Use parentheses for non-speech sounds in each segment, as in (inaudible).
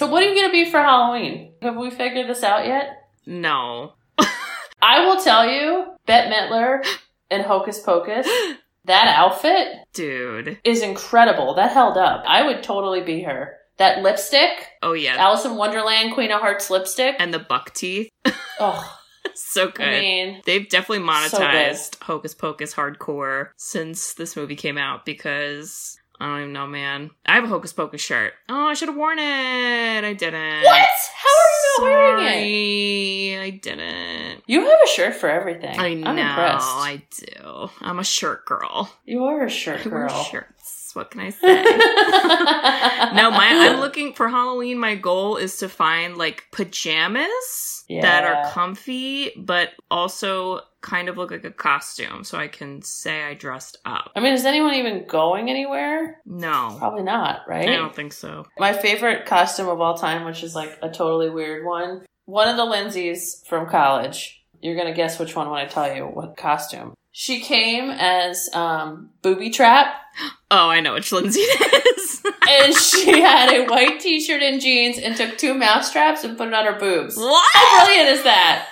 So what are you gonna be for Halloween? Have we figured this out yet? No. (laughs) I will tell you, Bette Midler and Hocus Pocus, (laughs) that outfit Dude. is incredible. That held up. I would totally be her. That lipstick, Oh yeah. Alice in Wonderland, Queen of Hearts lipstick. and the buck teeth. (laughs) Oh, so good. I mean, They've definitely So monetized Hocus Pocus hardcore since this movie came out because I don't even know, man. I have a Hocus Pocus shirt. Oh, I should have worn it. I didn't. what? How are you not wearing it? Sorry, I didn't. You have a shirt for everything. I know. I'm impressed. I do. I'm a shirt girl. You are a shirt I wear girl. What can I say? (laughs) no, my I'm looking for Halloween. My goal is to find like pajamas that are comfy, but also kind of look like a costume, so I can say I dressed up. I mean, is anyone even going anywhere? No, Probably not, right? I don't think so. My favorite costume of all time, which is like a totally weird one. One of the Lindsays from college. You're gonna guess which one when I tell you what costume. She came as um, Booby Trap, Oh, I know which Lindsay it is. (laughs) and she had a white T-shirt and jeans, and took two mouse traps and put it on her boobs. what? How brilliant is that?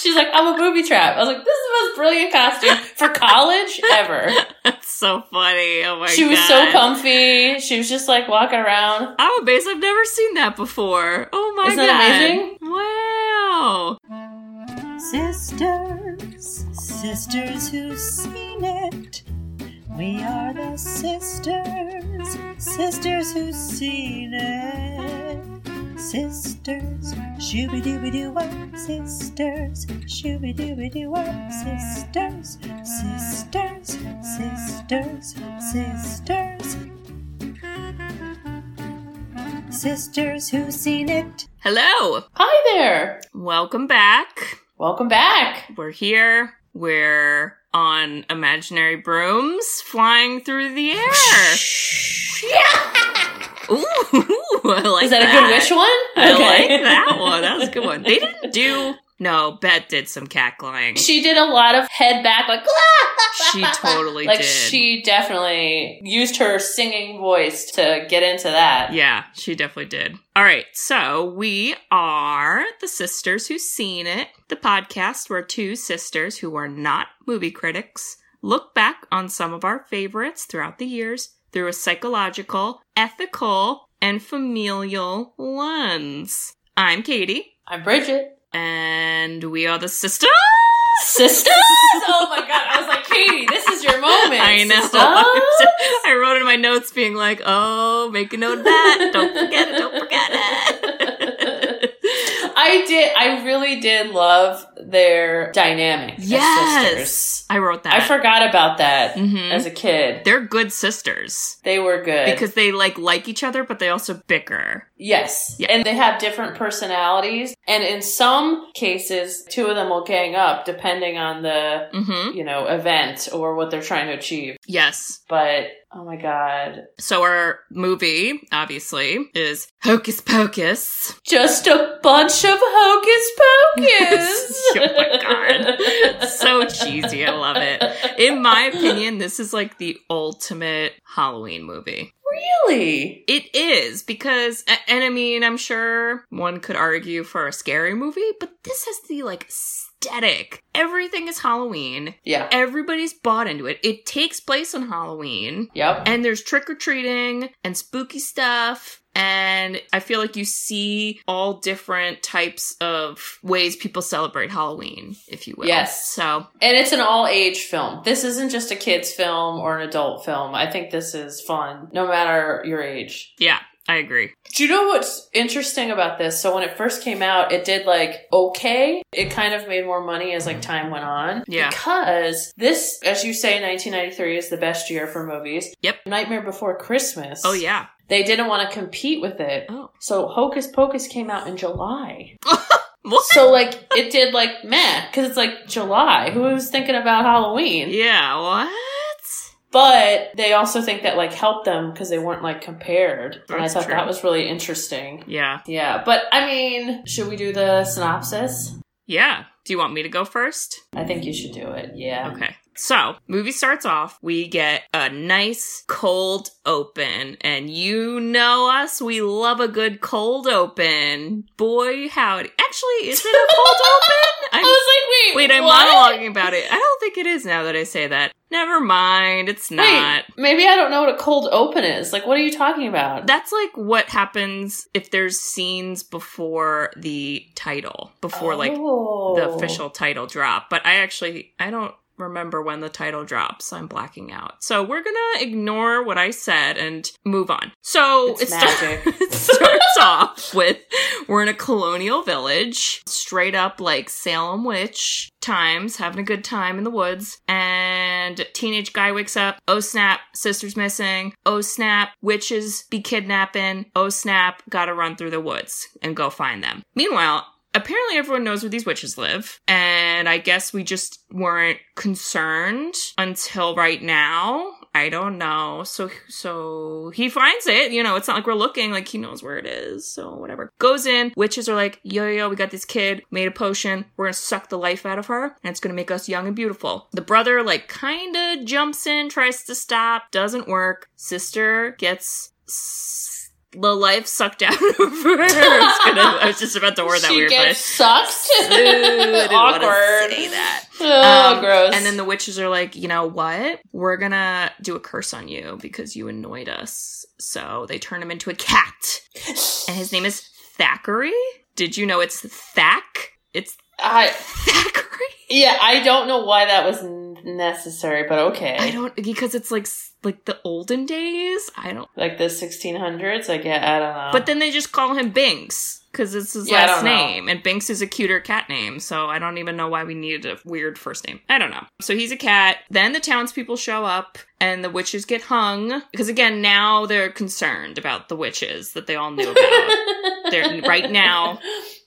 She's like, I'm a booby trap. I was like, this is the most brilliant costume for college ever. (laughs) That's so funny. Oh my god. she was so comfy. She was just like walking around. I'm a base. I've never seen that before. Oh my Isn't god. that amazing? Wow. Sisters, sisters who've seen it. We are the sisters, sisters who've seen it. Sisters, shooby dooby doo up, sisters, shooby dooby doo up, sisters, sisters, sisters, sisters. Sisters who've seen it. Hello. Hi there. Welcome back. Welcome back. We're here. We're on imaginary brooms flying through the air. (laughs) Ooh, I like Is that a good wish one? I like that one. That was a good one. They didn't do. No, Bette did some cackling. She did a lot of head back, like (laughs) She totally like did. she definitely used her singing voice to get into that. Yeah, she definitely did. All right, so we are the sisters who've seen it, the podcast where two sisters who are not movie critics look back on some of our favorites throughout the years through a psychological, ethical, and familial lens. I'm Katie, I'm Bridget. And we are the sisters. Sisters? Oh my god! I was like, Katie, this is your moment. I know. (laughs) sisters. I wrote in my notes being like, oh, make a note of that. Don't forget it. Don't forget it. I did. I really did love their dynamic. as sisters. yes. I wrote that. I forgot about that Mhm. as a kid. They're good sisters They were good because they like like each other, but they also bicker. yes, Yeah. and they have different personalities. And in some cases, two of them will gang up depending on the Mm-hmm. you know event or what they're trying to achieve. Yes. But oh my god, So our movie, obviously, is Hocus Pocus. just a bunch of hocus pocus. (laughs) Oh my God. So cheesy. I love it. In my opinion, this is like the ultimate Halloween movie. really? It is because, and I mean, I'm sure one could argue for a scary movie, but this has the like aesthetic. Everything is Halloween. Yeah. Everybody's bought into it. It takes place on Halloween, Yep. and there's trick or treating and spooky stuff. And I feel like you see all different types of ways people celebrate Halloween, if you will. Yes. So, And it's an all age film. This isn't just a kid's film or an adult film. I think this is fun, no matter your age. yeah, I agree. Do you know what's interesting about this? So when it first came out, it did like okay. It kind of made more money as like mm-hmm. time went on. Yeah. Because this, as you say, 1993 is the best year for movies. Yep. Nightmare Before Christmas. Oh, yeah. They didn't want to compete with it. Oh. So Hocus Pocus came out in July. (laughs) What? So like it did like meh because it's like July. Who was thinking about Halloween? Yeah, what? But they also think that like helped them because they weren't like compared. and I thought true. that was really interesting. Yeah. Yeah, but I mean, should we do the synopsis? Yeah. Do you want me to go first? I think you should do it. Yeah. Okay. So, movie starts off. We get a nice cold open, and you know us. We love a good cold open. Boy, howdy! Actually, is it a cold (laughs) open? I I'm, was like, wait, wait, I'm what? monologuing about it. I don't think it is now that I say that. Never mind. It's not. Wait, maybe I don't know what a cold open is. Like, what are you talking about? That's like what happens if there's scenes before the title, before like the Oh. official title drop. But I actually I don't remember when the title drops. I'm blacking out. So we're gonna ignore what I said and move on. So It's it, start- (laughs) it starts off with we're in a colonial village, straight up like Salem witch times, having a good time in the woods, and teenage guy wakes up. Oh snap, sister's missing. Oh snap, witches be kidnapping. Oh snap, gotta run through the woods and go find them. Meanwhile, apparently everyone knows where these witches live and i guess we just weren't concerned until right now. I don't know. So so he finds it you know it's not like we're looking like he knows where it is so whatever. Goes in witches are like yo yo we got this kid made a potion we're gonna suck the life out of her and it's gonna make us young and beautiful. The brother like kinda jumps in tries to stop doesn't work. Sister gets the life sucked out (laughs) of her. I was, gonna, I was just about to word that she weird, gets sucked. but (laughs) I didn't (laughs) Awkward. say that. Oh, Um, gross. And then the witches are like, you know what? We're gonna do a curse on you because you annoyed us. So they turn him into a cat, and his name is Thackery. Did you know it's Thack? It's I Thackery. yeah, I don't know why that was necessary, but okay. I don't because it's like like the olden days. I don't. like the 1600s. Like yeah, I don't know. But then they just call him Binks because it's his Yeah, last don't know. name, and Binks is a cuter cat name. So I don't even know why we needed a weird first name. I don't know. So he's a cat. Then the townspeople show up, and the witches get hung because again now they're concerned about the witches that they all knew about. (laughs) They're right now.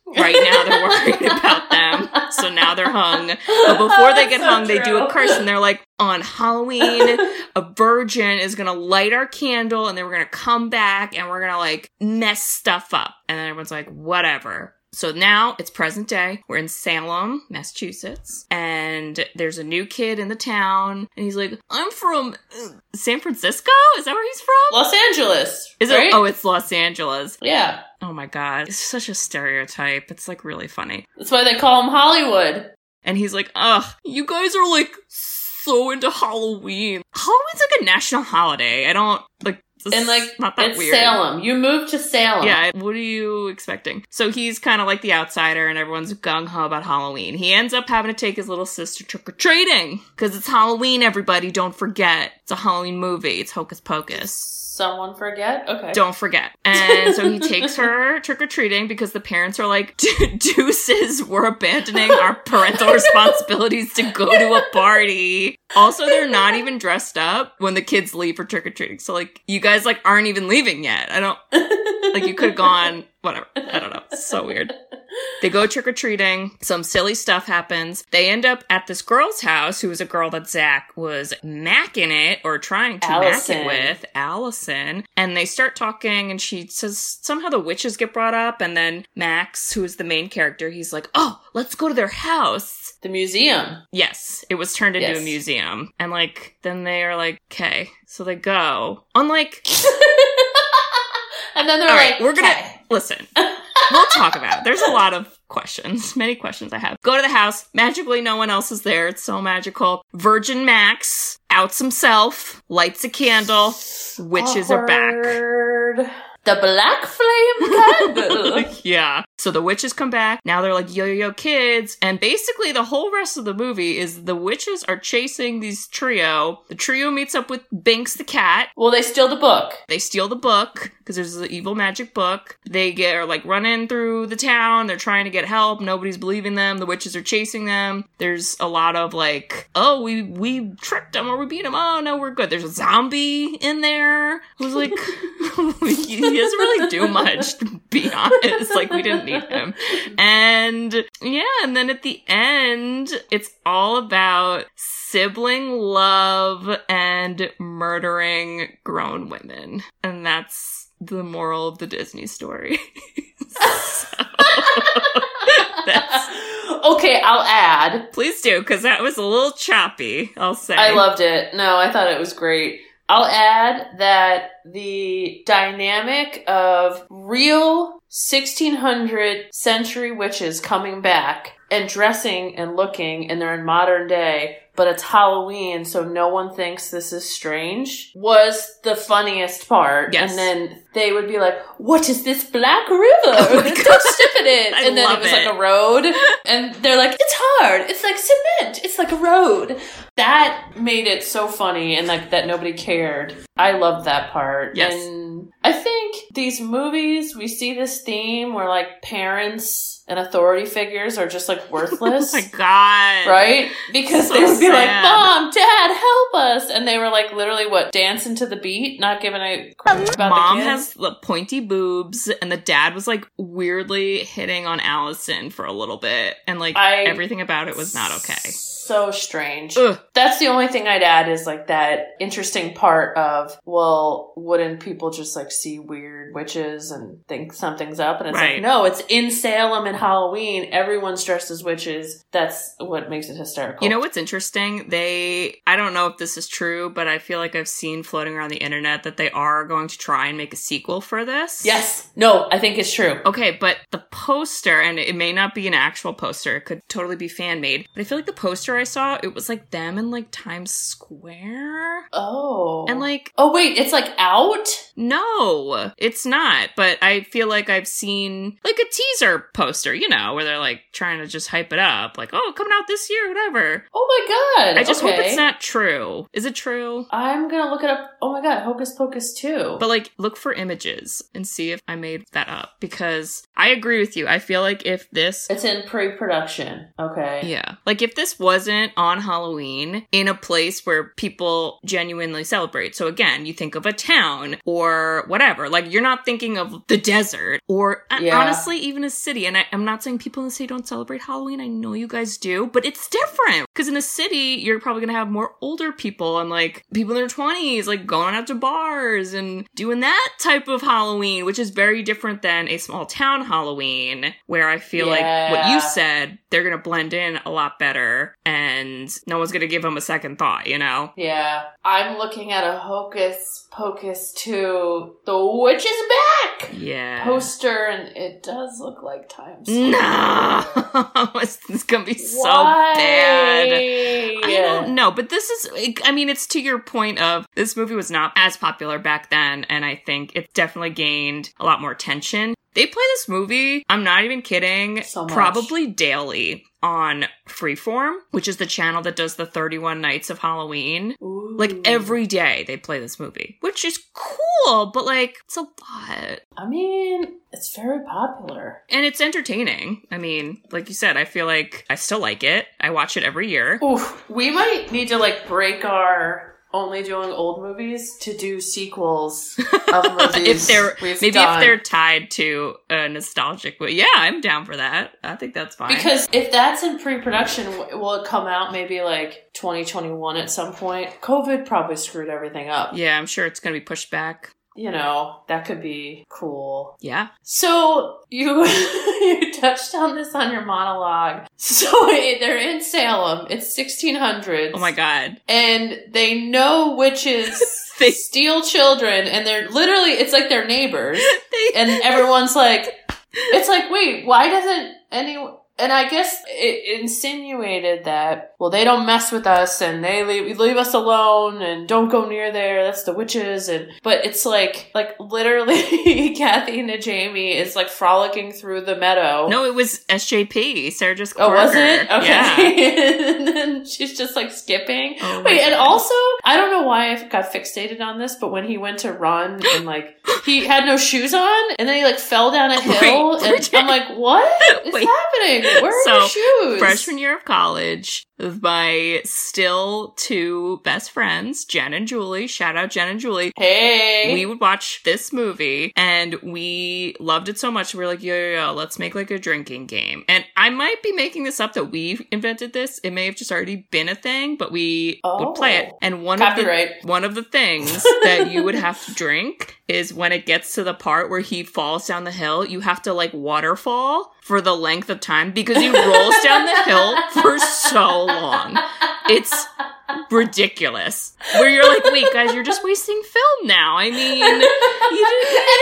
Right now they're worried (laughs) about them. So now they're hung. But before they get So hung, they do a curse and they're like, on Halloween, (laughs) a virgin is gonna light our candle and then we're gonna come back and we're gonna like mess stuff up. And then everyone's like, whatever. So now it's present day. We're in Salem, Massachusetts, and there's a new kid in the town, and he's like, "I'm from uh, San Francisco. Is that where he's from? Los Angeles. Is right? it? Oh, it's Los Angeles. yeah. Oh my god, it's such a stereotype. It's like really funny. That's why they call him Hollywood. And he's like, ugh, you guys are like so into Halloween. Halloween's like a national holiday. I don't like And like not that it's weird. Salem. You moved to Salem. Yeah, what are you expecting? So he's kind of like the outsider, and everyone's gung ho about Halloween. He ends up having to take his little sister trick or treating because it's Halloween. Everybody, don't forget, it's a Halloween movie. It's Hocus Pocus. Someone forget? Okay. Don't forget. And so he takes (laughs) her trick or treating because the parents are like, deuces, we're abandoning our parental (laughs) responsibilities to go to a party. Also, they're not even dressed up when the kids leave for trick or treating. So, like, you guys, like, aren't even leaving yet. I don't, like, you could have gone, whatever. I don't know. It's so weird. They go trick or treating. Some silly stuff happens. They end up at this girl's house, who was a girl that Zach was macking it or trying to Allison. mack it with, Allison. And they start talking, and she says somehow the witches get brought up. And then Max, who is the main character, he's like, "Oh, let's go to their house." The museum. Yes, it was turned into Yes. a museum. And like, then they are like, "Okay," so they go. Unlike (laughs) and then they're All like, right, we're gonna "Okay." listen. We'll talk about it. There's a lot of questions, many questions I have. Go to the house. Magically, no one else is there. It's so magical. Virgin Max outs himself, lights a candle. Witches are back. The black flame candle. (laughs) yeah. So the witches come back. Now they're like, yo, yo, yo, kids. And basically, the whole rest of the movie is the witches are chasing these trio. The trio meets up with Binks the cat. well, they steal the book. They steal the book because there's an evil magic book. They get are like running through the town. They're trying to get help. Nobody's believing them. The witches are chasing them. There's a lot of like, oh, we we tricked them or we beat them. Oh no, we're good. There's a zombie in there who's like, (laughs) (laughs) he doesn't really do (laughs) much. To be honest, like we didn't need him. And yeah, and then at the end, it's all about sibling love and murdering grown women. And that's the moral of the Disney story. (laughs) So, (laughs) okay, I'll add. Please do, because that was a little choppy, I'll say. I loved it. No, I thought it was great. I'll add that the dynamic of real 1600 century witches coming back and dressing and looking, and they're in modern day, but it's Halloween, so no one thinks this is strange, was the funniest part. Yes. And then they would be like, What is this black river? Oh Don't step in it. (laughs) I and then it was it. like a road. And they're like, It's hard. It's like cement. It's like a road. That made it so funny and like that nobody cared. I loved that part. Yes. And I think these movies, we see this theme where like parents and authority figures are just like worthless. (laughs) Oh my god. Right? Because So they would be like. Mom, Dad, help us. And they were like literally what, dancing to the beat, not giving a crap about Mom the kids. has the pointy boobs, and the dad was like weirdly hitting on Allison for a little bit, and like I- everything about it was not okay. So strange. Ugh. That's the only thing I'd add is like that interesting part of, well, wouldn't people just like see weird witches and think something's up? And it's Right. like, no, it's in Salem and Halloween. Everyone's dressed as witches. That's what makes it hysterical. You know what's interesting? They, I don't know if this is true, but I feel like I've seen floating around the internet that they are going to try and make a sequel for this. Yes. No, I think it's true. Okay, but the poster, and it may not be an actual poster, it could totally be fan made, but I feel like the poster I saw, it was like them in like Times Square. Oh. And like, oh, wait, it's like out? No, it's not. But I feel like I've seen like a teaser poster, you know, where they're like trying to just hype it up, like, oh, coming out this year, whatever. Oh my god. I just hope it's not true. Is it true? I'm gonna look it up. Oh my god, Hocus Pocus 2. But like, look for images and see if I made that up because I agree with you. I feel like if this it's in pre production. Okay. Yeah. Like if this wasn't on Halloween in a place where people genuinely celebrate. So again, you think of a town or whatever. Like you're not thinking of the desert or uh, Yeah. honestly even a city. And I, I'm not saying people in the city don't celebrate Halloween. I know you guys do, but it's different. Because in a city, you're probably going to have more older people and like people in their 20s, like going out to bars and doing that type of Halloween, which is very different than a small town Halloween where I feel like what you said, they're going to blend in a lot better and no one's going to give them a second thought, you know? Yeah. I'm looking at a Hocus Pocus 2. The witch is back! Yeah. Poster, and it does look like Times no, Square. it's gonna be so Why? bad. I don't know, but this is, I mean, it's to your point of this movie was not as popular back then, and I think it definitely gained a lot more attention. They play this movie, I'm not even kidding, So probably daily on Freeform, which is the channel that does the 31 Nights of Halloween. Ooh. Like every day they play this movie, which is cool, but like it's a lot. I mean, it's very popular. And it's entertaining. I mean, like you said, I feel like I still like it. I watch it every year. Oof. We might need to like break our only doing old movies to do sequels (laughs) of movies. if they're maybe done. if they're tied to a nostalgic, but yeah, I'm down for that. I think that's fine. Because if that's in pre-production, will it come out maybe like 2021 at some point? COVID probably screwed everything up. yeah, I'm sure it's gonna be pushed back. You know, that could be cool. Yeah, So you (laughs) you touched on this on your monologue. So (laughs) they're in Salem. It's 1600s. Oh my god. And they know witches (laughs) They- steal children, and they're literally it's like they're neighbors. They- and everyone's like, it's like, wait, why doesn't anyone? And I guess it insinuated that, well, they don't mess with us and they leave, leave us alone and don't go near there. That's the witches. And, but it's like, like literally (laughs) Kathy Najimy is like frolicking through the meadow. no, it was SJP, Sarah Jessica Oh, was it? Okay. Yeah. (laughs) and then she's just like skipping. Oh Wait, and also, I don't know why I got fixated on this, but when he went to run and (gasps) like he had no shoes on, and then he like fell down a (laughs) hill, Wait, and. I'm like, what is Wait. happening? Where are So, your shoes? freshman year of college with my still two best friends, Jen and Julie. Shout out Jen and Julie. Hey, We would watch this movie and we loved it so much. We were like, yo, yo, yo, let's make like a drinking game. And I I might be making this up that we invented this. It may have just already been a thing, but we Oh. would play it. Oh. And one Copyright. of the one of the things (laughs) that you would have to drink is when it gets to the part where he falls down the hill, you have to like waterfall for the length of time because he rolls down the hill (laughs) for so long. It's ridiculous. Where you're like, wait, guys, you're just wasting film now. I mean, (laughs) you didn't And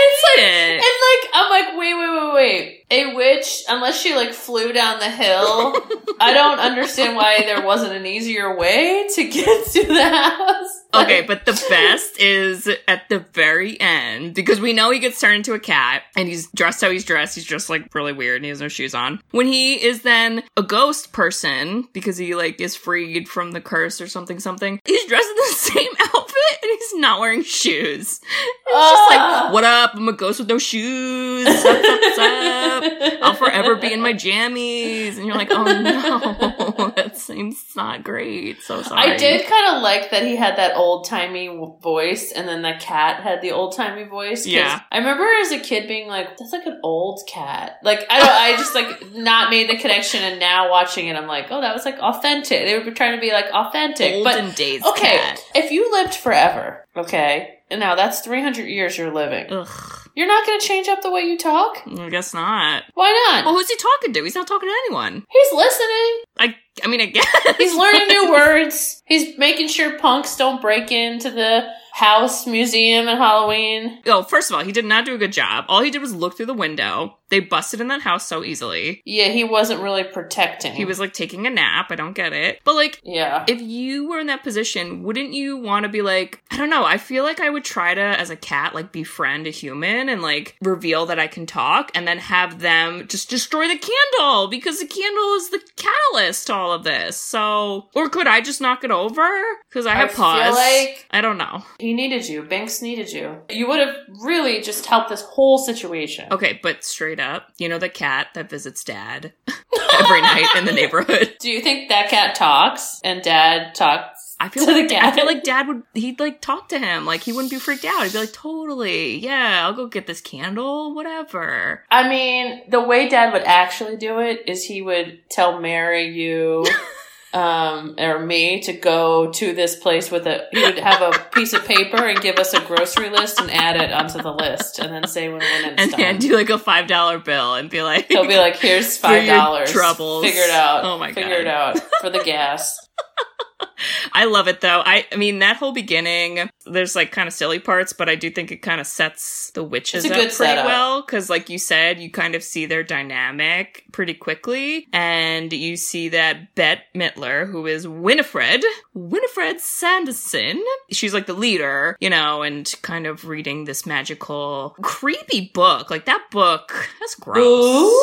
it's like, it. and like, I'm like, wait, wait, wait, wait. A witch, unless she like flew down the hill, I don't understand why there wasn't an easier way to get to the house. (laughs) Okay, but the best is at the very end because we know he gets turned into a cat and he's dressed how he's dressed. He's just like really weird and he has no shoes on. When he is then a ghost person because he like is freed from the curse or something, something, he's dressed in the (laughs) same outfit and he's not wearing shoes. It's just Ah. like, what up? I'm a ghost with no shoes. What's up, what's up? I'll forever be in my jammies. And you're like, oh no, (laughs) that seems not great. So sorry. I did kind of like that he had that old timey voice, and then the cat had the old timey voice. Yeah. I remember as a kid being like, "That's like an old cat." Like I don't, I just like not made the connection, and now watching it, I'm like, "Oh, that was like authentic." They were trying to be like authentic, but days okay, cat. if you lived forever, okay, and now that's 300 years you're living, Ugh, you're not going to change up the way you talk. I guess not. Why not? Well, who's he talking to? He's not talking to anyone. He's listening. I, I mean, I guess He's learning new (laughs) words. He's making sure punks don't break into the house museum at Halloween. Oh, first of all, he did not do a good job. All he did was look through the window. They busted in that house so easily. Yeah, he wasn't really protecting. He was like taking a nap. I don't get it. But like, Yeah. if you were in that position, wouldn't you want to be like, I don't know, I feel like I would try to, as a cat, like befriend a human and like reveal that I can talk and then have them just destroy the candle because the candle is the catalyst to all of this. So, or could I just knock it over? Because I I have feel pause. like- I don't know. He needed you. Binks needed you. You would have really just helped this whole situation. Okay, but straight up, you know the cat that visits dad (laughs) every night in the neighborhood. (laughs) Do you think that cat talks and dad talks I feel to like the I cat? feel like dad would he'd like talk to him like he wouldn't be freaked out. He'd be like, "Totally, yeah, I'll go get this candle, whatever." I mean, the way dad would actually do it is he would tell Mary you (laughs) um or me to go to this place with a he would have a piece of paper and give us a grocery list and add it onto the list and then say when it's And hand you like a five dollar bill and be like, He'll be like, "Here's (laughs) five dollars. troubles. Figure it out. Oh my Figure God. it out for the gas." (laughs) I love it though. I I mean that whole beginning, there's like kind of silly parts, but I do think it kind of sets the witches up pretty setup. well because, like you said, you kind of see their dynamic pretty quickly, and you see that Bette Midler, who is Winifred, Winifred Sanderson, she's like the leader, you know, and kind of reading this magical, creepy book. Like that book, that's gross.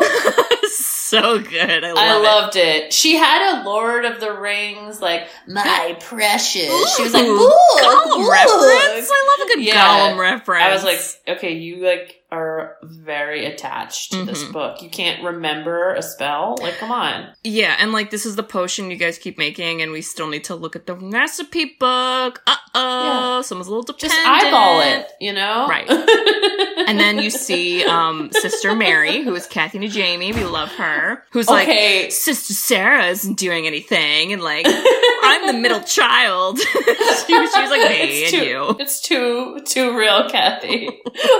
(laughs) Ooh. so good. I love I loved it. She had a Lord of the Rings, like my precious. she was like, Ooh, Gollum book." reference. I love a good Yeah. Gollum reference. I was like, okay, you like are very attached to this Mhm. book. You can't remember a spell. Like, come on. yeah, and like this is the potion you guys keep making, and we still need to look at the recipe book. Uh oh, someone's a little dependent. Just eyeball it, you know? Right. (laughs) And then you see um Sister Mary, who is Kathy Najimy. We love her. Who's like okay. Sister Sarah isn't doing anything, and like (laughs) I'm the middle child. (laughs) she, was- like me it's and too, you. It's too too real, Kathy.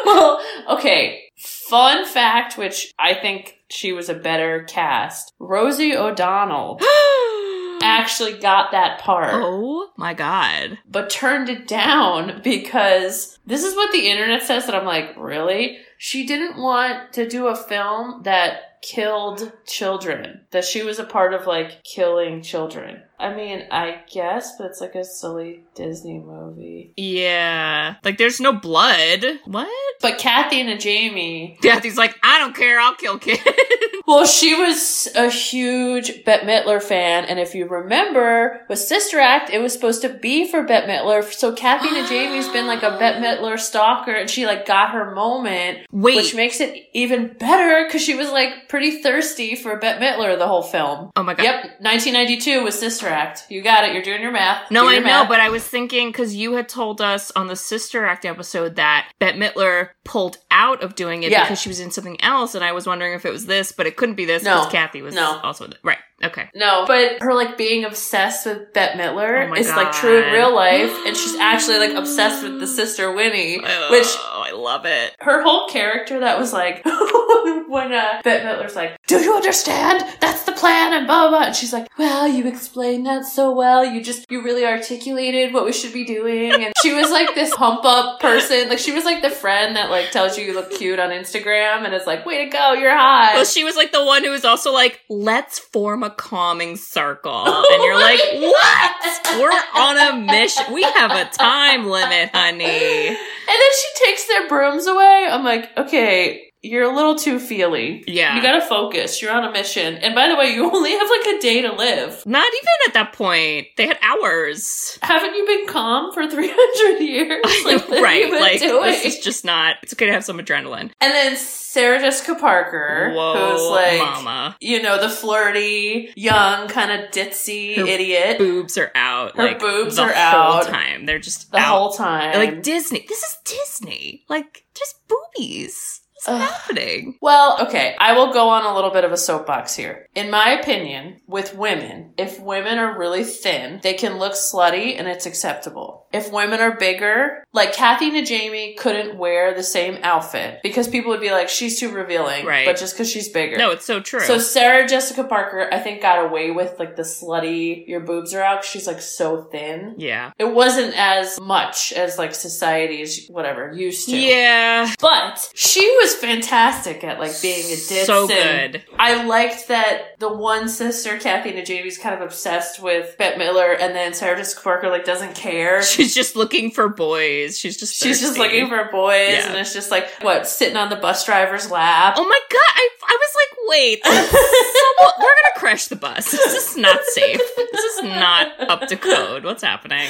well, okay. Okay, fun fact, which I think she was a better cast. Rosie O'Donnell (gasps) actually got that part, oh my god. but turned it down because this is what the internet says. And I'm like, really? She didn't want to do a film that killed children. That she was a part of like killing children. I mean, I guess, but it's like a silly Disney movie. Yeah. Like there's no blood. What? But Kathy Najimy, Kathy's like, I don't care, I'll kill kids. (laughs) well, she was a huge Bette Midler fan, and if you remember, with Sister Act, it was supposed to be for Bette Midler. So Kathy Najimy's been like a Bette Midler stalker, and she like got her moment Wait, which makes it even better because she was like pretty thirsty for Bette Midler the whole film. oh my god. Yep, 1992 was Sister Act. You got it. You're doing your math. No, Do I your know, but I was thinking because you had told us on the Sister Act episode that Bette Midler pulled out of doing it Yeah. because she was in something else, and I was wondering if it was this, but it couldn't be this No. because Kathy was No. also in it. Right. Okay. No, but her like being obsessed with Bette Midler Oh is like true in real life, and she's (gasps) actually like obsessed with the sister Winnie, oh, which oh, I love it. her whole character that was like (laughs) when uh, Bette Midler's like, "Do you understand? That's the plan," and blah blah, blah. and she's like, "Well, you explained that so well. You just you really articulated what we should be doing." And she was like this hump up person, like she was like the friend that like tells you you look cute on Instagram, and it's like, "Way to go, you're hot." Well, she was like the one who was also like, let's form a calming circle. And you're like, (laughs) what? We're (laughs) on a mission. We have a time limit, honey. And then she takes their brooms away. I'm like, okay, you're a little too feely. Yeah. You gotta focus. You're on a mission. And by the way, you (laughs) only have like a day to live. Not even at that point. They had hours. Haven't you been calm for (laughs) 300 years? Like, right. Like, doing? this is just not, it's okay to have some adrenaline. And then Sarah Jessica Parker, Whoa, who's like, mama. you know, the flirty, young, kind of ditzy Her idiot Boobs are out. Her like, boobs the are whole out. time. They're just the out. whole time. Like Disney. This is Disney. Like, just boobies. What's Ugh. happening? Well, okay, I will go on a little bit of a soapbox here. In my opinion, with women, if women are really thin, they can look slutty and it's acceptable. If women are bigger, like Kathy Najimy couldn't wear the same outfit because people would be like, she's too revealing. Right. But just because she's bigger. No, it's so true. So Sarah Jessica Parker, I think, got away with like the slutty, your boobs are out. she's like so thin. yeah. It wasn't as much as like society's whatever used to. Yeah. But she was fantastic at like being a ditz. So good. I liked that the one sister, Kathy Najimy's kind of obsessed with Bette Midler, and then Sarah Jessica Parker like doesn't care. She's just looking for boys. She's just She's just looking for boys, Yeah. and it's just like what sitting on the bus driver's lap. Oh my god! I, I was like, wait, somewhat- (laughs) we're gonna crash the bus. This is not safe. This is not up to code. What's happening?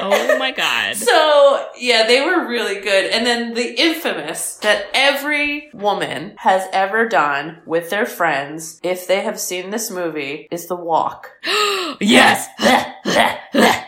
Oh my god! So yeah, they were really good. And then the infamous that every woman has ever done with their friends, if they have seen this movie, is the walk. (gasps) yes.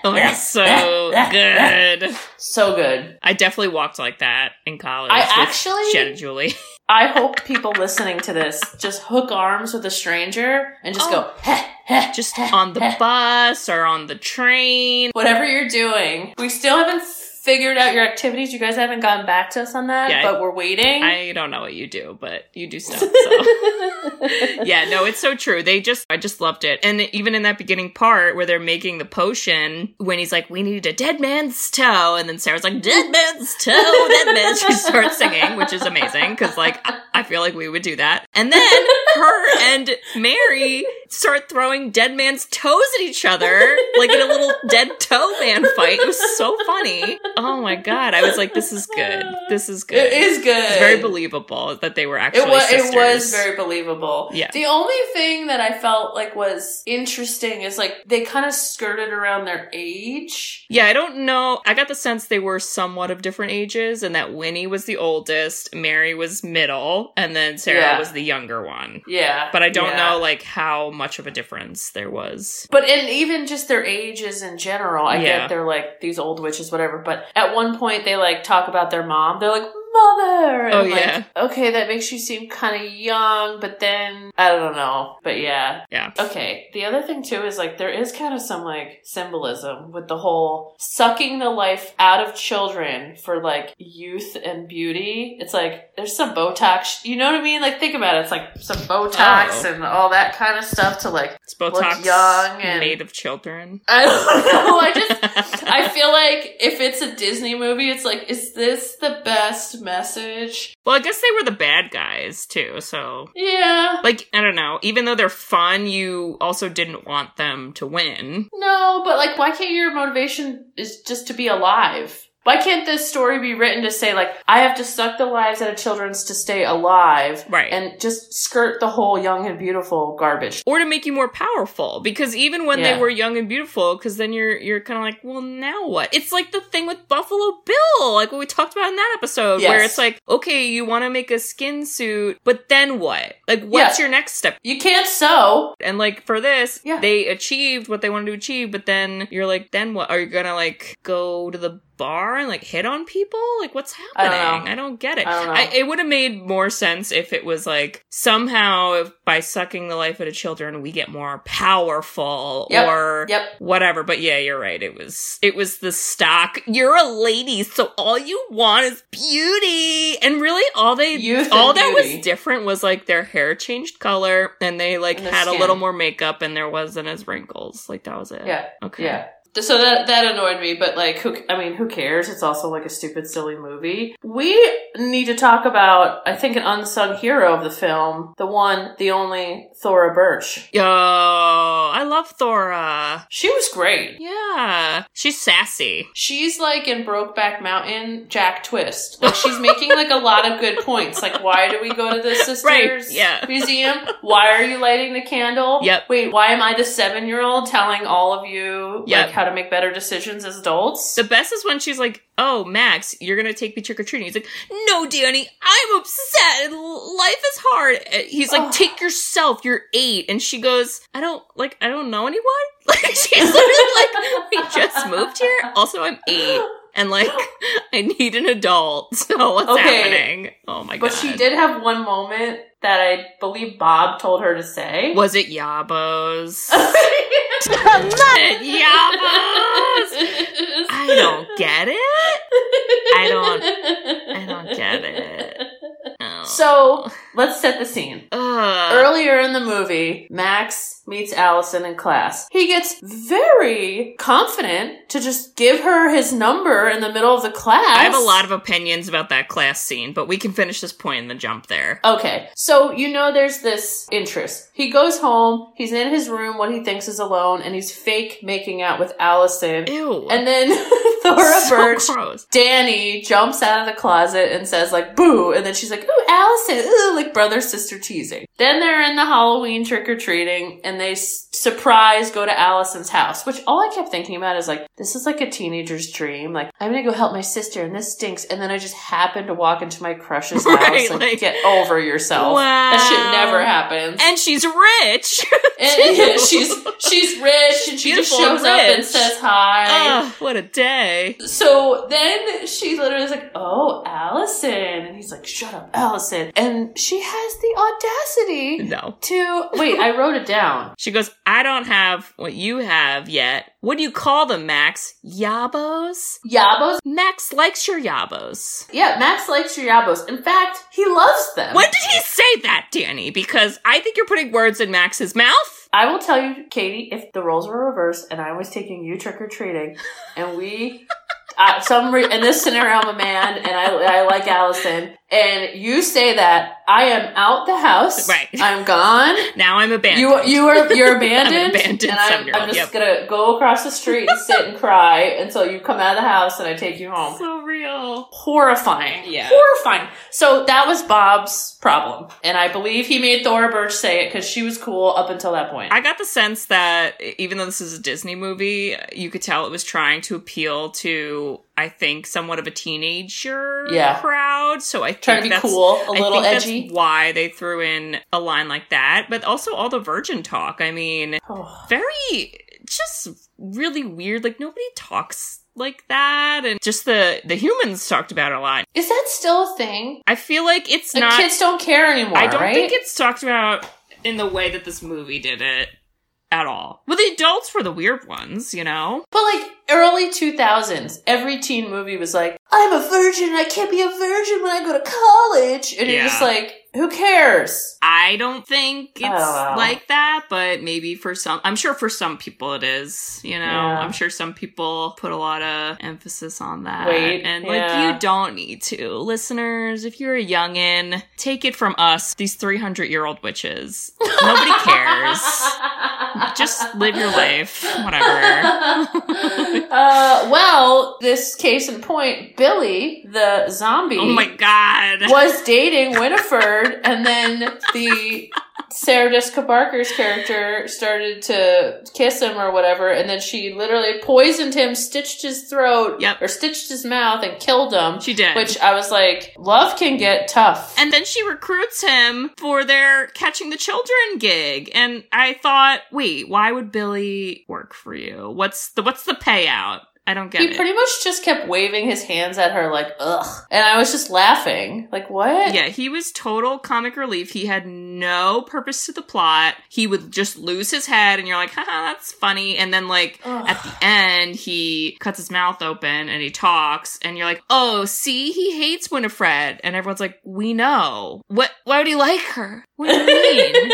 Oh my god, so good. So good. I definitely walked like that in college. I actually- Shed Julie. (laughs) I hope people listening to this just hook arms with a stranger and just Oh. go, heh, heh, just heh, on the bus or on the train. Whatever you're doing. We still haven't figured out your activities. You guys haven't gotten back to us on that, Yeah, I- but we're waiting. I don't know what you do, but you do stuff. So. (laughs) yeah, no, it's so true. They just, I just loved it. And even in that beginning part where they're making the potion, when he's like, we need a dead man's toe. And then Sarah's like, dead man's toe, dead man's. She starts singing, which is amazing because, like, I- I feel like we would do that. And then her and Mary start throwing dead man's toes at each other, like in a little (laughs) dead toe man fight. It was so funny. Oh my God. I was like, this is good. This is good. It is good. It's very believable that they were actually It was, sisters. it was very believable. Yeah. The only thing that I felt like was interesting is like they kind of skirted around their age. Yeah, I don't know. I got the sense they were somewhat of different ages, and that Winnie was the oldest, Mary was middle, and then Sarah Yeah. was the younger one. Yeah. But I don't yeah. know like how much of a difference there was. But and even just their ages in general, I Yeah. get they're like these old witches, whatever. But at one point they like talk about their mom. They're like mother. And Oh, I'm like, yeah. okay, that makes you seem kind of young, but then I don't know. But yeah. Yeah. Okay. The other thing too is like there is kind of some like symbolism with the whole sucking the life out of children for like youth and beauty. It's like there's some Botox. You know what I mean? Like think about it. It's like some Botox Oh. and all that kind of stuff to like It's Botox young and- made of children. (laughs) I don't know. I just (laughs) I feel like if it's a Disney movie, it's like, is this the best message? well, I guess they were the bad guys too, so Yeah. like I don't know. Even though they're fun, you also didn't want them to win. No, but like, why can't your motivation is just to be alive? Why can't this story be written to say like I have to suck the lives out of childrens to stay alive, Right. And just skirt the whole young and beautiful garbage. or to make you more powerful because even when Yeah. they were young and beautiful because then you're you're kind of like well now what it's like the thing with buffalo bill like what we talked about in that episode where it's like okay you want to make a skin suit but then what like what's Yeah. your next step You can't sew. and like for this Yeah. they achieved what they wanted to achieve but then you're like then what are you gonna like go to the bar and like hit on people like what's I don't happening i don't get it I don't. I, it would have made more sense if it was like somehow if by sucking the life out of children we get more powerful Yep. or Yep. whatever but yeah you're right it was it was the stock you're a lady so all you want is beauty and really all they Youth all that beauty. was different was like their hair changed color and they like had a little more makeup and there wasn't as wrinkles like that was it Yeah. okay Yeah. So that that annoyed me, but like, who? I mean, who cares? It's also like a stupid, silly movie. We need to talk about, I think, an unsung hero of the film, the one, the only Thora Birch. yo i love thora She was great. yeah she's sassy She's like in Brokeback Mountain, Jack Twist. Like she's making like a lot of good points. Like, why do we go to the Sisters Right, yeah. Museum? Why are you lighting the candle? Yep. Wait, why am I the seven year old telling all of you Yep. like how to make better decisions as adults? the best is when she's like oh max you're gonna take me trick-or-treating he's like no Dani i'm upset life is hard Uh, he's like take yourself you're eight and she goes i don't like i don't know anyone (laughs) like she's literally like we just moved here also i'm eight and like I need an adult. So what's Okay. happening? Oh my god! But she did have one moment that I believe Bob told her to say. Was it Yabos? (laughs) Yabos! I don't get it. I don't- I don't get it. Oh. So let's set the scene. Ugh. Earlier in the movie, Max meets Allison in class. He gets very confident to just give her his number in the middle of the class. I have a lot of opinions about that class scene, but we can finish this point point in the jump there. Okay, so you know there's this interest. He goes home, he's in his room, what he thinks is alone, and he's fake making out with Allison. Ew. And then (laughs) Thora so Birch, gross. Dani jumps out of the closet and says like boo, and then she's like, ooh, Allison, ooh, like brother sister teasing. Then they're in the Halloween trick or treating, and they surprise go to Allison's house. Which all I kept thinking about is like, this is like a teenager's dream. Like I'm gonna go help my sister, and this stinks. And then I just happen to walk into my crush's (laughs) house. Right, like, like- get over yourself. Wow. That shit never happens. And she's rich. (laughs) And- (laughs) and she's she's rich, and she just shows up and says hi. Ugh, what a day. So then she literally is like, "Oh, Allison," and he's like, "Shut up, Allison." And she has the audacity No. to wait. I wrote it down. She goes, I don't have what you have yet. What do you call them, Max? Yabos? Yabos. Max likes your yabos. Yeah, Max likes your yabos. In fact, he loves them. When did he say that, Dani? Because I think you're putting words in Max's mouth. I will tell you, Katie, if the roles were reversed and I was taking you trick or treating, and we. (laughs) Uh, some re- in this scenario, I'm a man, and I, I like Allison. And you say that I am out the house. Right. I'm gone. Now I'm abandoned. You you are you're (laughs) abandoned, I'm abandoned and I'm, I'm just yep. gonna go across the street and sit and cry until you come out of the house and I take you home. so real. Horrifying, Yeah. horrifying. So that was Bob's problem, and I believe he made Thora Birch say it because she was cool up until that point. I got the sense that even though this is a Disney movie, you could tell it was trying to appeal to, I think, somewhat of a teenager Yeah. crowd. So I think Trying to be that's- cool, a I little think edgy. That's why they threw in a line like that, but also all the virgin talk. I mean, Oh. (sighs) very just really weird. Like nobody talks like that, and just the the humans talked about it a lot. Is that still a thing? I feel like it's Like not. kids don't care anymore. I don't right? think it's talked about in the way that this movie did it at all. Well, the adults were the weird ones, you know. But like early 2000s, every teen movie was like, I'm a virgin, I can't be a virgin when I go to college. And you're just like, who cares? I don't think oh, it's I don't like that, but maybe for some, I'm sure for some people it is. You know, Yeah. I'm sure some people put a lot of emphasis on that. Weight, and yeah. like you don't need to, listeners. If you're a youngin, take it from us, these 300 year old witches. Nobody (laughs) cares. just live your life. Whatever. (laughs) (laughs) uh, well, this case in point, Billy, the zombie, Oh my god. was dating Winifred, and then the Sarah Jessica Parker's character started to kiss him or whatever, and then she literally poisoned him, stitched his throat, Yep. or stitched his mouth, and killed him. She did. Which I was like, love can get tough. And then she recruits him for their catching the children gig. And I thought, wait, why would Billy work for you? What's the what's the payout? I don't get he it. pretty much just kept waving his hands at her like, ugh. And I was just laughing. Like, what? yeah, he was total comic relief. He had no purpose to the plot. He would just lose his head, and you're like, haha, that's funny. And then, like, Ugh. at the end, he cuts his mouth open and he talks, and you're like, oh, see, he hates Winifred. And everyone's like, we know. What? Why would he like her? What do you mean?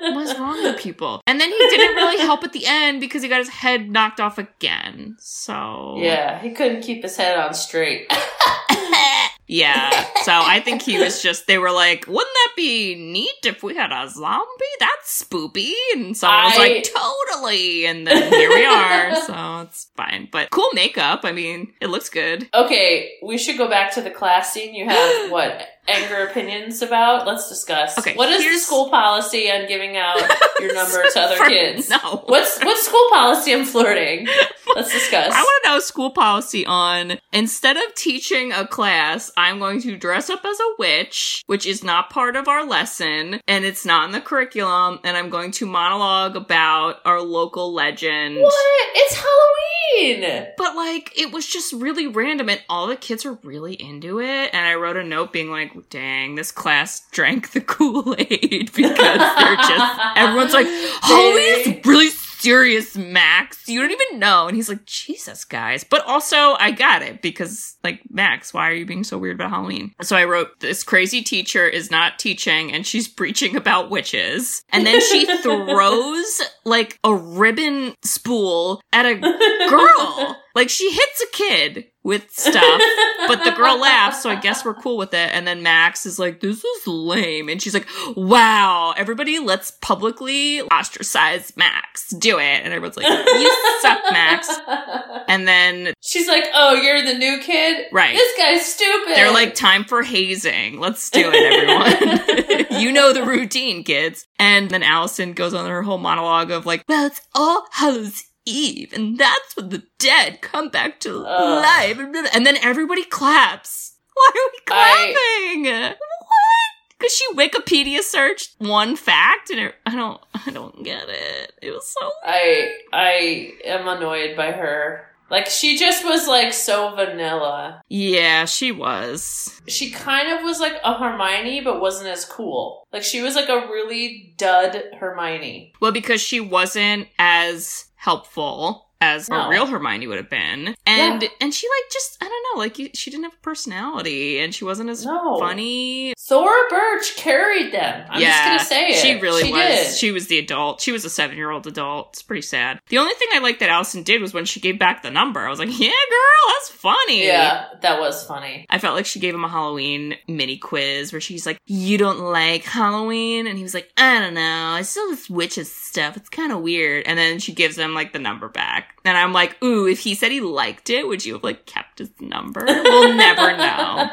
(laughs) What's wrong with people? And then he didn't really help at the end because he got his head knocked off again. So Yeah, he couldn't keep his head on straight. (laughs) yeah. So I think he was just. They were like, "Wouldn't that be neat if we had a zombie? That's spoopy." And someone was I- like, "Totally." And then here we are. (laughs) So it's fine, but cool makeup. I mean, it looks good. Okay, we should go back to the class scene. You have what anger opinions about? Let's discuss. Okay, what is the school policy on giving out your (laughs) number to other kids? No. What's what's school policy on flirting? Let's discuss. I want to know school policy on instead of teaching a class, I'm going to dress up as a witch, which is not part of our lesson and it's not in the curriculum, and I'm going to monologue about our local legend. what? It's Halloween. But like, it was just really random, and all the kids were really into it. And I wrote a note being like, "Dang, this class drank the (laughs) Kool Aid because they're just everyone's like, Halloween is really serious, Max. You don't even know." And he's like, "Jesus, guys." But also, I got it because like, Max, why are you being so weird about Halloween? So I wrote, "This crazy teacher is not teaching, and she's preaching about witches." And then she (laughs) throws like a ribbon spool at a (laughs) girl. Like she hits a kid with stuff, but the girl (laughs) laughs, so I guess we're cool with it. And then Max is like, this is lame. And she's like, wow, everybody, let's publicly ostracize Max. Do it. And everyone's like, you suck, Max. (laughs) And then, She's like, "Oh, you're the new kid. right. This guy's stupid." They're like, time for hazing. Let's do it, everyone. (laughs) you know the routine, kids. And then Allison goes on her whole monologue of like, well, it's All Hallows Eve, and that's when the dead come back to life. And then everybody claps. Why are we clapping? what? Because she Wikipedia searched one fact, and it, I don't, I don't get it. It was so I I am annoyed by her. Like she just was like so vanilla. yeah, she was. She kind of was like a Hermione, but wasn't as cool. Like she was like a really dud Hermione. Well, because she wasn't as helpful as No. a oh. real Hermione would have been, and Yeah. and she like just I don't know, like you, she didn't have a personality, and she wasn't as No. funny. Thora Birch carried them. I'm just gonna say it. She really was. Did. She was the adult. She was a seven year old adult. It's pretty sad. The only thing I liked that Allison did was when she gave back the number. I was like, (laughs) yeah, girl, that's funny. yeah, that was funny. I felt like she gave him a Halloween mini quiz where she's like, You don't like Halloween? And he was like, I don't know. I still this witches stuff. It's kind of weird. And then she gives him like the number back back. And I'm like, Ooh, if he said he liked it, would you have like kept his number? We'll never (laughs) know.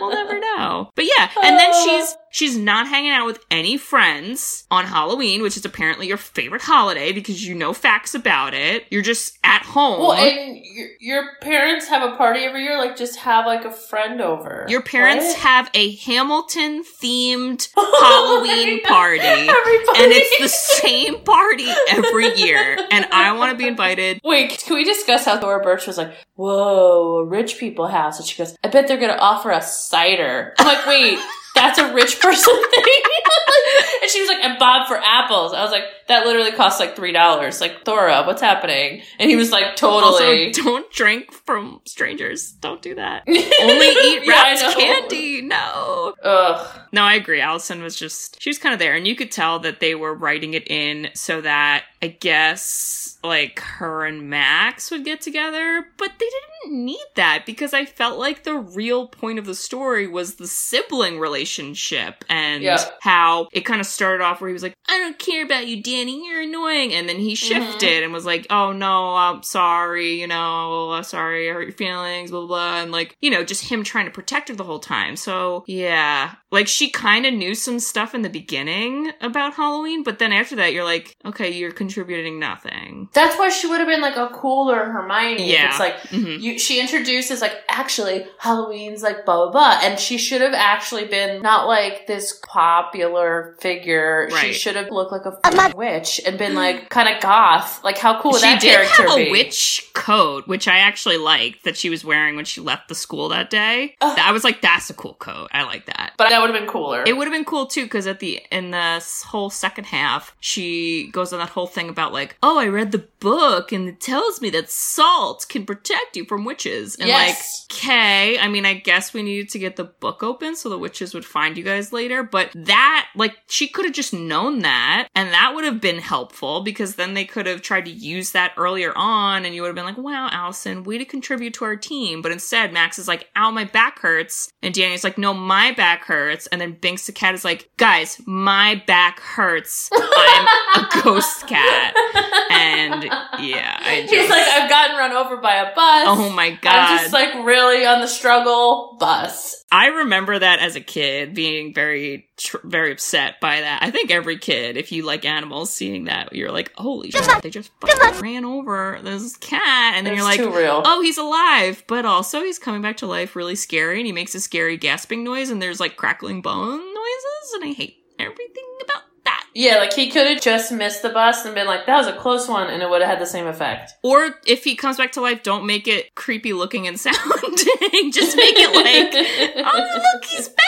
We'll never know. But yeah, and then she's she's not hanging out with any friends on Halloween, which is apparently your favorite holiday because you know facts about it. You're just at home. Well, and your, your parents have a party every year. Like, just have like a friend over. Your parents What? have a Hamilton themed (laughs) Halloween party. Everybody. And it's the same party every year. And I want to be invited. Wait, can we discuss how Thora Birch was like, whoa, a rich people house? And she goes, I bet they're going to offer us cider. I'm like, wait, that's a rich person (laughs) thing? And she was like, and Bob for apples. I was like, that literally costs like $3. Like, Thora, what's happening? And he was like, totally. Also, don't drink from strangers. Don't do that. (laughs) Only eat Yeah, wrapped know. candy. No. Ugh. No, I agree. Allison was just, she was kind of there. And you could tell that they were writing it in so that I guess like her and Max would get together, but they didn't need that because I felt like the real point of the story was the sibling relationship and Yeah. how it kind of started off where he was like, I don't care about you, Dani, you're annoying. And then he uh-huh. shifted and was like, oh no, I'm sorry, you know, sorry, I hurt your feelings, blah, blah, blah. And like, you know, just him trying to protect her the whole time. So yeah, like she kind of knew some stuff in the beginning about Halloween, but then after that, you're like, okay, you're contributing nothing. That's why she would have been like a cooler Hermione. Yeah. It's like Mhm. you, she introduces like actually Halloween's like blah blah blah, and she should have actually been not like this popular figure. Right. She should have looked like a f***ing witch and been like kind of goth. Like how cool would she that did character have a be? witch coat, which I actually liked that she was wearing when she left the school that day. Ugh. I was like, that's a cool coat. I like that. But that would have been cooler. It would have been cool too, because at the in this whole second half, she goes on that whole thing about like, oh, I read the book and it tells me that salt can protect you from witches. And Yes. like, okay, I mean, I guess we needed to get the book open so the witches would find you guys later. But that, like, she could have just known that, and that would have been helpful because then they could have tried to use that earlier on, and you would have been like, wow, Allison, way to contribute to our team. But instead, Max is like, ow, my back hurts. And Dani's like, no, my back hurts. And then Binks the cat is like, guys, my back hurts. I'm a (laughs) ghost cat. And yeah, I just. (laughs) He's like, I've gotten run over by a bus. Oh my god. I'm just like really on the struggle bus. I remember that as a kid being very, tr- very upset by that. I think every kid, if you like animals, seeing that, you're like, holy shit, they just fucking ran over this cat. And then It's you're like, too real. oh, he's alive. But also, he's coming back to life really scary and he makes a scary gasping noise and there's like crackling bone noises. And I hate everything about that. Yeah, like he could have just missed the bus and been like, that was a close one, and it would have had the same effect. Or if he comes back to life, don't make it creepy looking and (laughs) sounding. just make it like, oh, look, he's back.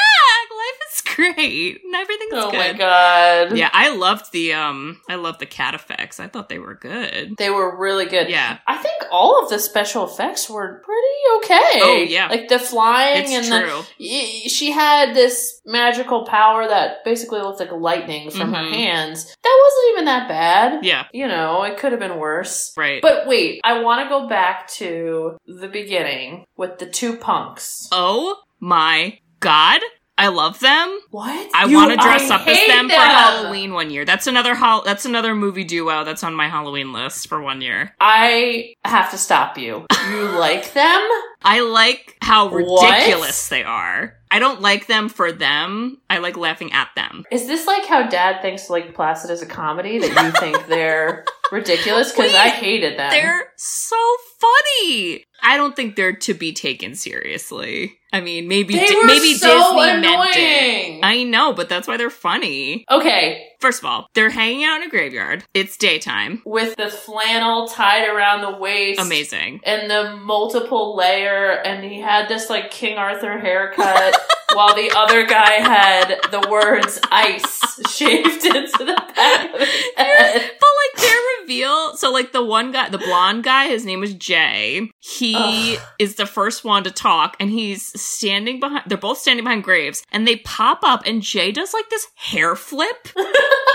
Great. (laughs) Everything's oh good. my god. Yeah, I loved the um I loved the cat effects. I thought they were good. They were really good. Yeah. I think all of the special effects were pretty okay. Oh, yeah. Like the flying It's and true. the she had this magical power that basically looked like lightning from her Mhm. hands. That wasn't even that bad. Yeah, You know, it could have been worse. right. But wait, I want to go back to the beginning with the two punks. oh my god. I love them. What? I want to dress I up as hate them, for. Halloween one year. That's another hol- that's another movie duo that's on my Halloween list for one year. I have to stop you. You (laughs) like them? I like how What? ridiculous they are. I don't like them for them. I like laughing at them. Is this like how Dad thinks Lake Placid is a comedy that you think they're (laughs) ridiculous? Because I hated them. They're so funny. I don't think they're to be taken seriously. I mean, maybe They Di- maybe so Disney meant it. I know, but that's why they're funny. okay, First of all, they're hanging out in a graveyard. It's daytime. with the flannel tied around the waist, Amazing. and the multiple layer, and he had this like King Arthur haircut, (laughs) while the other guy had the words "ice" shaved into the back of his head. But like their reveal, so like the one guy, the blonde guy, his name is Jay. He Ugh. is the first one to talk, and he's standing behind. They're both standing behind graves, and they pop up, and Jay does like this hair flip (laughs)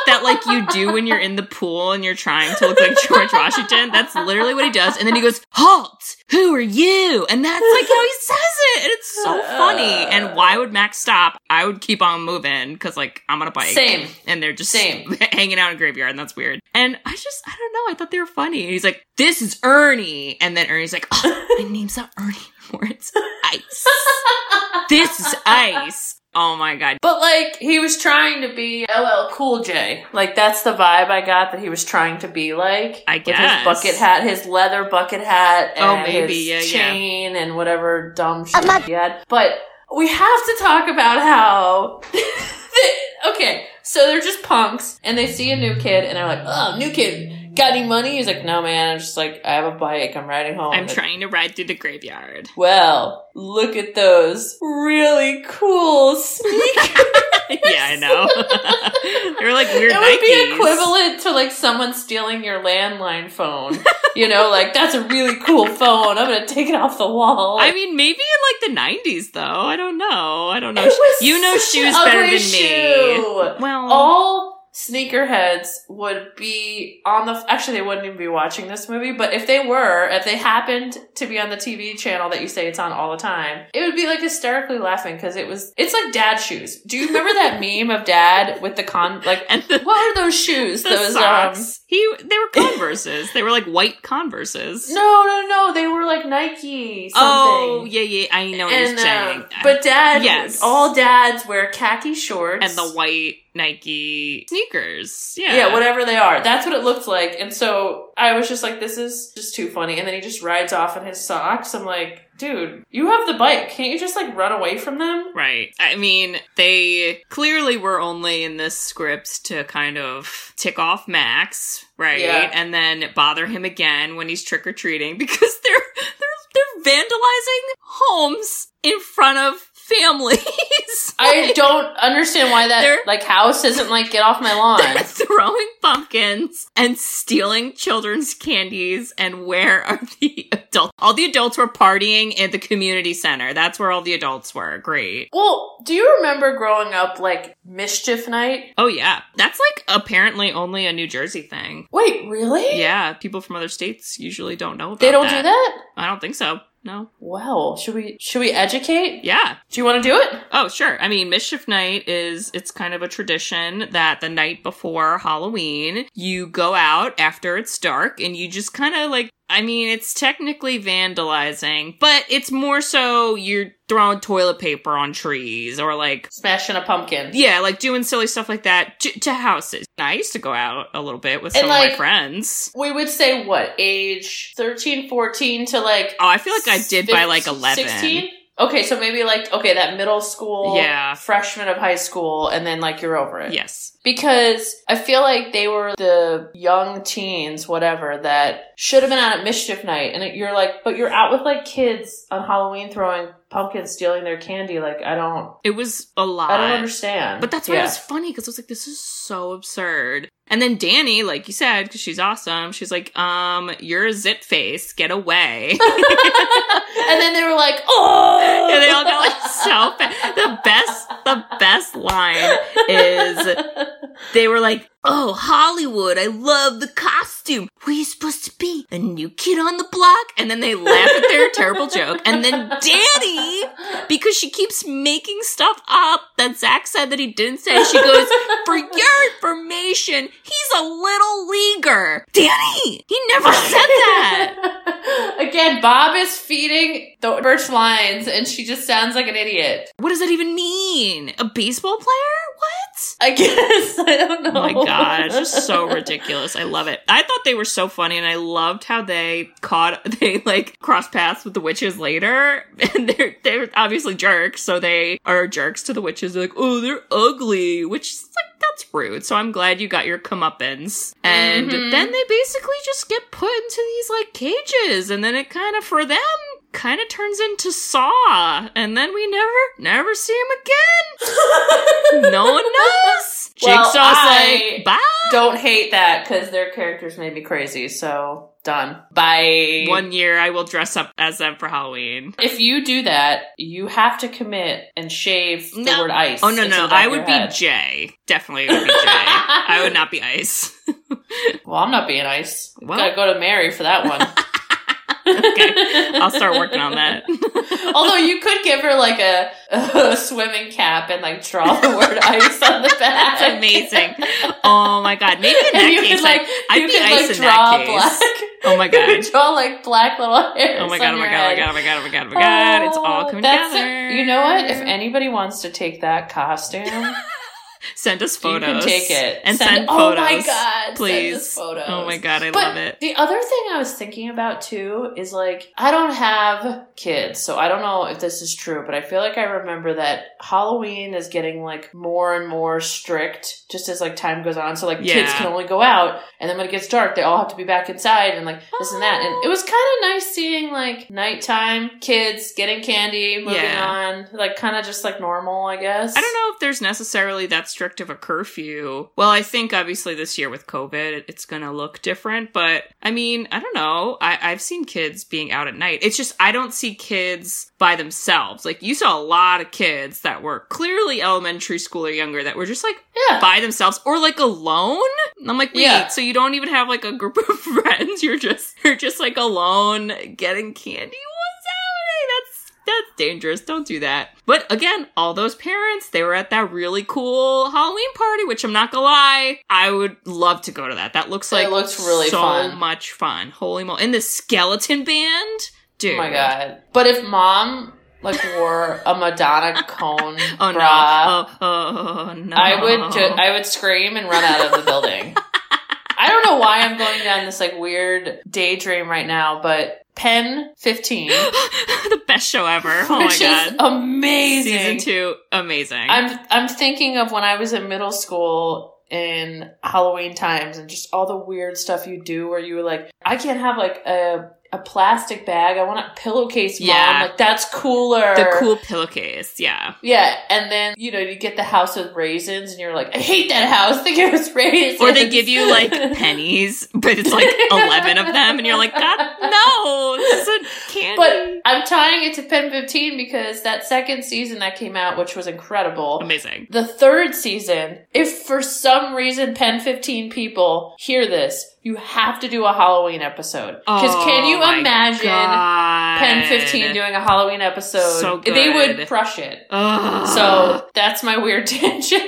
that like you do when you're in the pool and you're trying to look like George Washington. That's literally what he does, and then he goes, "Halt! Who are you?" And that's like how he says it, and it's so funny. And why would Max stop? I would keep on moving because like I'm on a bike Same. and they're just Same. (laughs) hanging out in a graveyard, and that's weird. And I just, I don't know, I thought they were funny. And he's like, "This is Ernie," and then Ernie's like, "Oh, (laughs) my name's not Ernie anymore; it's Ice. this is Ice." Oh my god! But like he was trying to be LL Cool J. Like that's the vibe I got that he was trying to be like. I With guess. his bucket hat, his leather bucket hat, oh, and Oh, maybe, his yeah, yeah. chain and whatever dumb shit he had. But we have to talk about how (laughs) Okay, so they're just punks and they see a new kid and they're like, Oh, new kid, got any money? He's like, No man, I'm just like I have a bike, I'm riding home. I'm trying to ride through the graveyard. Well, look at those really cool sneakers. (laughs) (laughs) yeah, I know. (laughs) They're like weird It would be equivalent to like someone stealing your landline phone. you know, like that's a really cool phone. I'm gonna take it off the wall. I mean, maybe in like the '90s, though. I don't know. I don't know. You know shoes better than me. Well, all sneakerheads would be on the actually they wouldn't even be watching this movie, but if they were, if they happened to be on the TV channel that you say it's on all the time, it would be like hysterically laughing because it was it's like dad shoes. Do you remember that (laughs) meme of dad with the con like And the, what are those shoes? (laughs) those socks. um he they were Converses. they were like white Converses. no, no, no. They were like Nike something. Oh yeah, yeah. I know what and you're saying. um, but dad, Yes. all dads wear khaki shorts and the white Nike sneakers. Yeah, Yeah. whatever they are. That's what it looked like. And so I was just like, this is just too funny. And then he just rides off in his socks. I'm like, dude, you have the bike. Can't you just like run away from them? Right. I mean, they clearly were only in this script to kind of tick off Max, right? Yeah. And then bother him again when he's trick or treating (laughs) because they're they're they're vandalizing homes in front of families. (laughs) I don't understand why that They're- like house isn't like get off my lawn. (laughs) They're throwing pumpkins and stealing children's candies. And where are the adults? All the adults were partying at the community center. That's where all the adults were. Great. well, do you remember growing up like mischief night? Oh, yeah. That's like apparently only a New Jersey thing. Wait, really? Yeah. People from other states usually don't know about They don't do that? I don't think so. No. Well, should we should we educate? Yeah. Do you want to do it? Oh, sure. I mean, Mischief Night is, it's kind of a tradition that the night before Halloween, you go out after it's dark and you just kind of like, I mean, it's technically vandalizing, but it's more so you're throwing toilet paper on trees or like, Smashing a pumpkin. yeah, like doing silly stuff like that to, to houses. I used to go out a little bit with some of my friends. We would say what, age 13, 14 to like Oh, I feel like I did by like 11. 16? Okay, so maybe like okay, that middle school, Yeah. freshman of high school, and then like you're over it. Yes. Because I feel like they were the young teens, whatever, that should have been out at mischief night, and you're like, but you're out with like kids on Halloween throwing pumpkins, stealing their candy. Like I don't, It was a lot. I don't understand. But that's why yeah. it was funny because I was like, this is so absurd. And then Dani, like you said, because she's awesome, she's like, um, you're a zit face, get away. (laughs) (laughs) and then they were like, oh, and they all got like so fa- the best the best line is (laughs) they were like, Oh, Hollywood, I love the costume. Who are you supposed to be? A new kid on the block? And then they laugh at their terrible joke. And then Dani, because she keeps making stuff up that Zach said that he didn't say, she goes, For your information, he's a little leaguer. Dani, he never said that. (laughs) Again, Bob is feeding the birch lines, and she just sounds like an idiot. What does that even mean? A baseball player? What? I guess (laughs) I don't know. Oh my god, it's just so (laughs) ridiculous. I love it. I thought they were so funny and I loved how they caught (laughs) they like cross paths with the witches later. And they're they're obviously jerks, so they are jerks to the witches. They're like, oh, they're ugly, which is like that's rude. So I'm glad you got your comeuppance. And Mhm. then they basically just get put into these like cages, and then it kind of for them kind of turns into Saw, and then we never never see him again. (laughs) no one knows. Well, Jigsaw's I- like, bye. Don't hate that because their characters made me crazy. So done. Bye. One year I will dress up as them for Halloween. If you do that, you have to commit and shave the word ice. Oh no no, I would your be. Jay. Definitely would be Jay. (laughs) I would not be Ice. (laughs) Well, I'm not being ice. Well- Gotta go to Mary for that one. Okay, I'll start working on that. (laughs) Although you could give her like a, a swimming cap and like draw the word (laughs) ice on the back. That's amazing. Oh my god, maybe in that you case, could like I, you I'd be could Ice like in draw that case. black. Oh my (laughs) You god. could draw like black little hairs. Oh my god, oh my god, oh my god, oh my god, oh my god, oh my god. It's all Oh, coming together. it. You know what? If anybody wants to take that costume, Send us photos. you can take it And send, Oh photos. Oh my god, Please. Send us photos. Oh my god, I But love it. The other thing I was thinking about too is like, I don't have kids, so I don't know if this is true, but I feel like I remember that Halloween is getting like more and more strict just as like time goes on. So like kids can only go out, and then when it gets dark, they all have to be back inside and like this and that. And it was kind of nice seeing like nighttime kids getting candy, moving Yeah. on, like kind of just like normal, I guess. I don't know if there's necessarily that's strict of a curfew. Well, I think obviously this year with COVID, it's going to look different, but I mean, I don't know. I, I've seen kids being out at night. It's just, I don't see kids by themselves. Like, you saw a lot of kids that were clearly elementary school or younger that were just like Yeah. by themselves or like alone. I'm like, wait, Yeah. so you don't even have like a group (laughs) of friends? You're just, you're just like alone getting candy? That's, dangerous. Don't do that. But again, all those parents, they were at that really cool Halloween party, which I'm not gonna lie, I would love to go to that. That looks like It looks really so fun. much fun. Holy moly. And the skeleton band? Dude. Oh my god! But if mom like wore a Madonna (laughs) cone Oh bra, no. Oh, oh no. I would ju- I would scream and run out of the building. (laughs) I don't know why I'm going down this like weird daydream right now, but Pen 15, (gasps) the best show ever. Oh my god. is amazing. Season two, amazing. I'm I'm thinking of when I was in middle school in Halloween times and just all the weird stuff you do where you were like, I can't have like a a plastic bag. I want a pillowcase, mom. Yeah. Like that's cooler. the cool pillowcase, yeah. Yeah, and then you know you get the house with raisins, and you're like, I hate that house. They give us raisins, Or they give you like pennies, but it's like (laughs) 11 of them, and you're like, God, no, this is a candy. But I'm tying it to Pen 15 because that second season that came out, which was incredible. amazing. The third season, if for some reason Pen 15 people hear this, you have to do a Halloween episode. Because can you Oh imagine God. Pen 15 doing a Halloween episode? So They would crush it. Ugh. So that's my weird (laughs) tangent.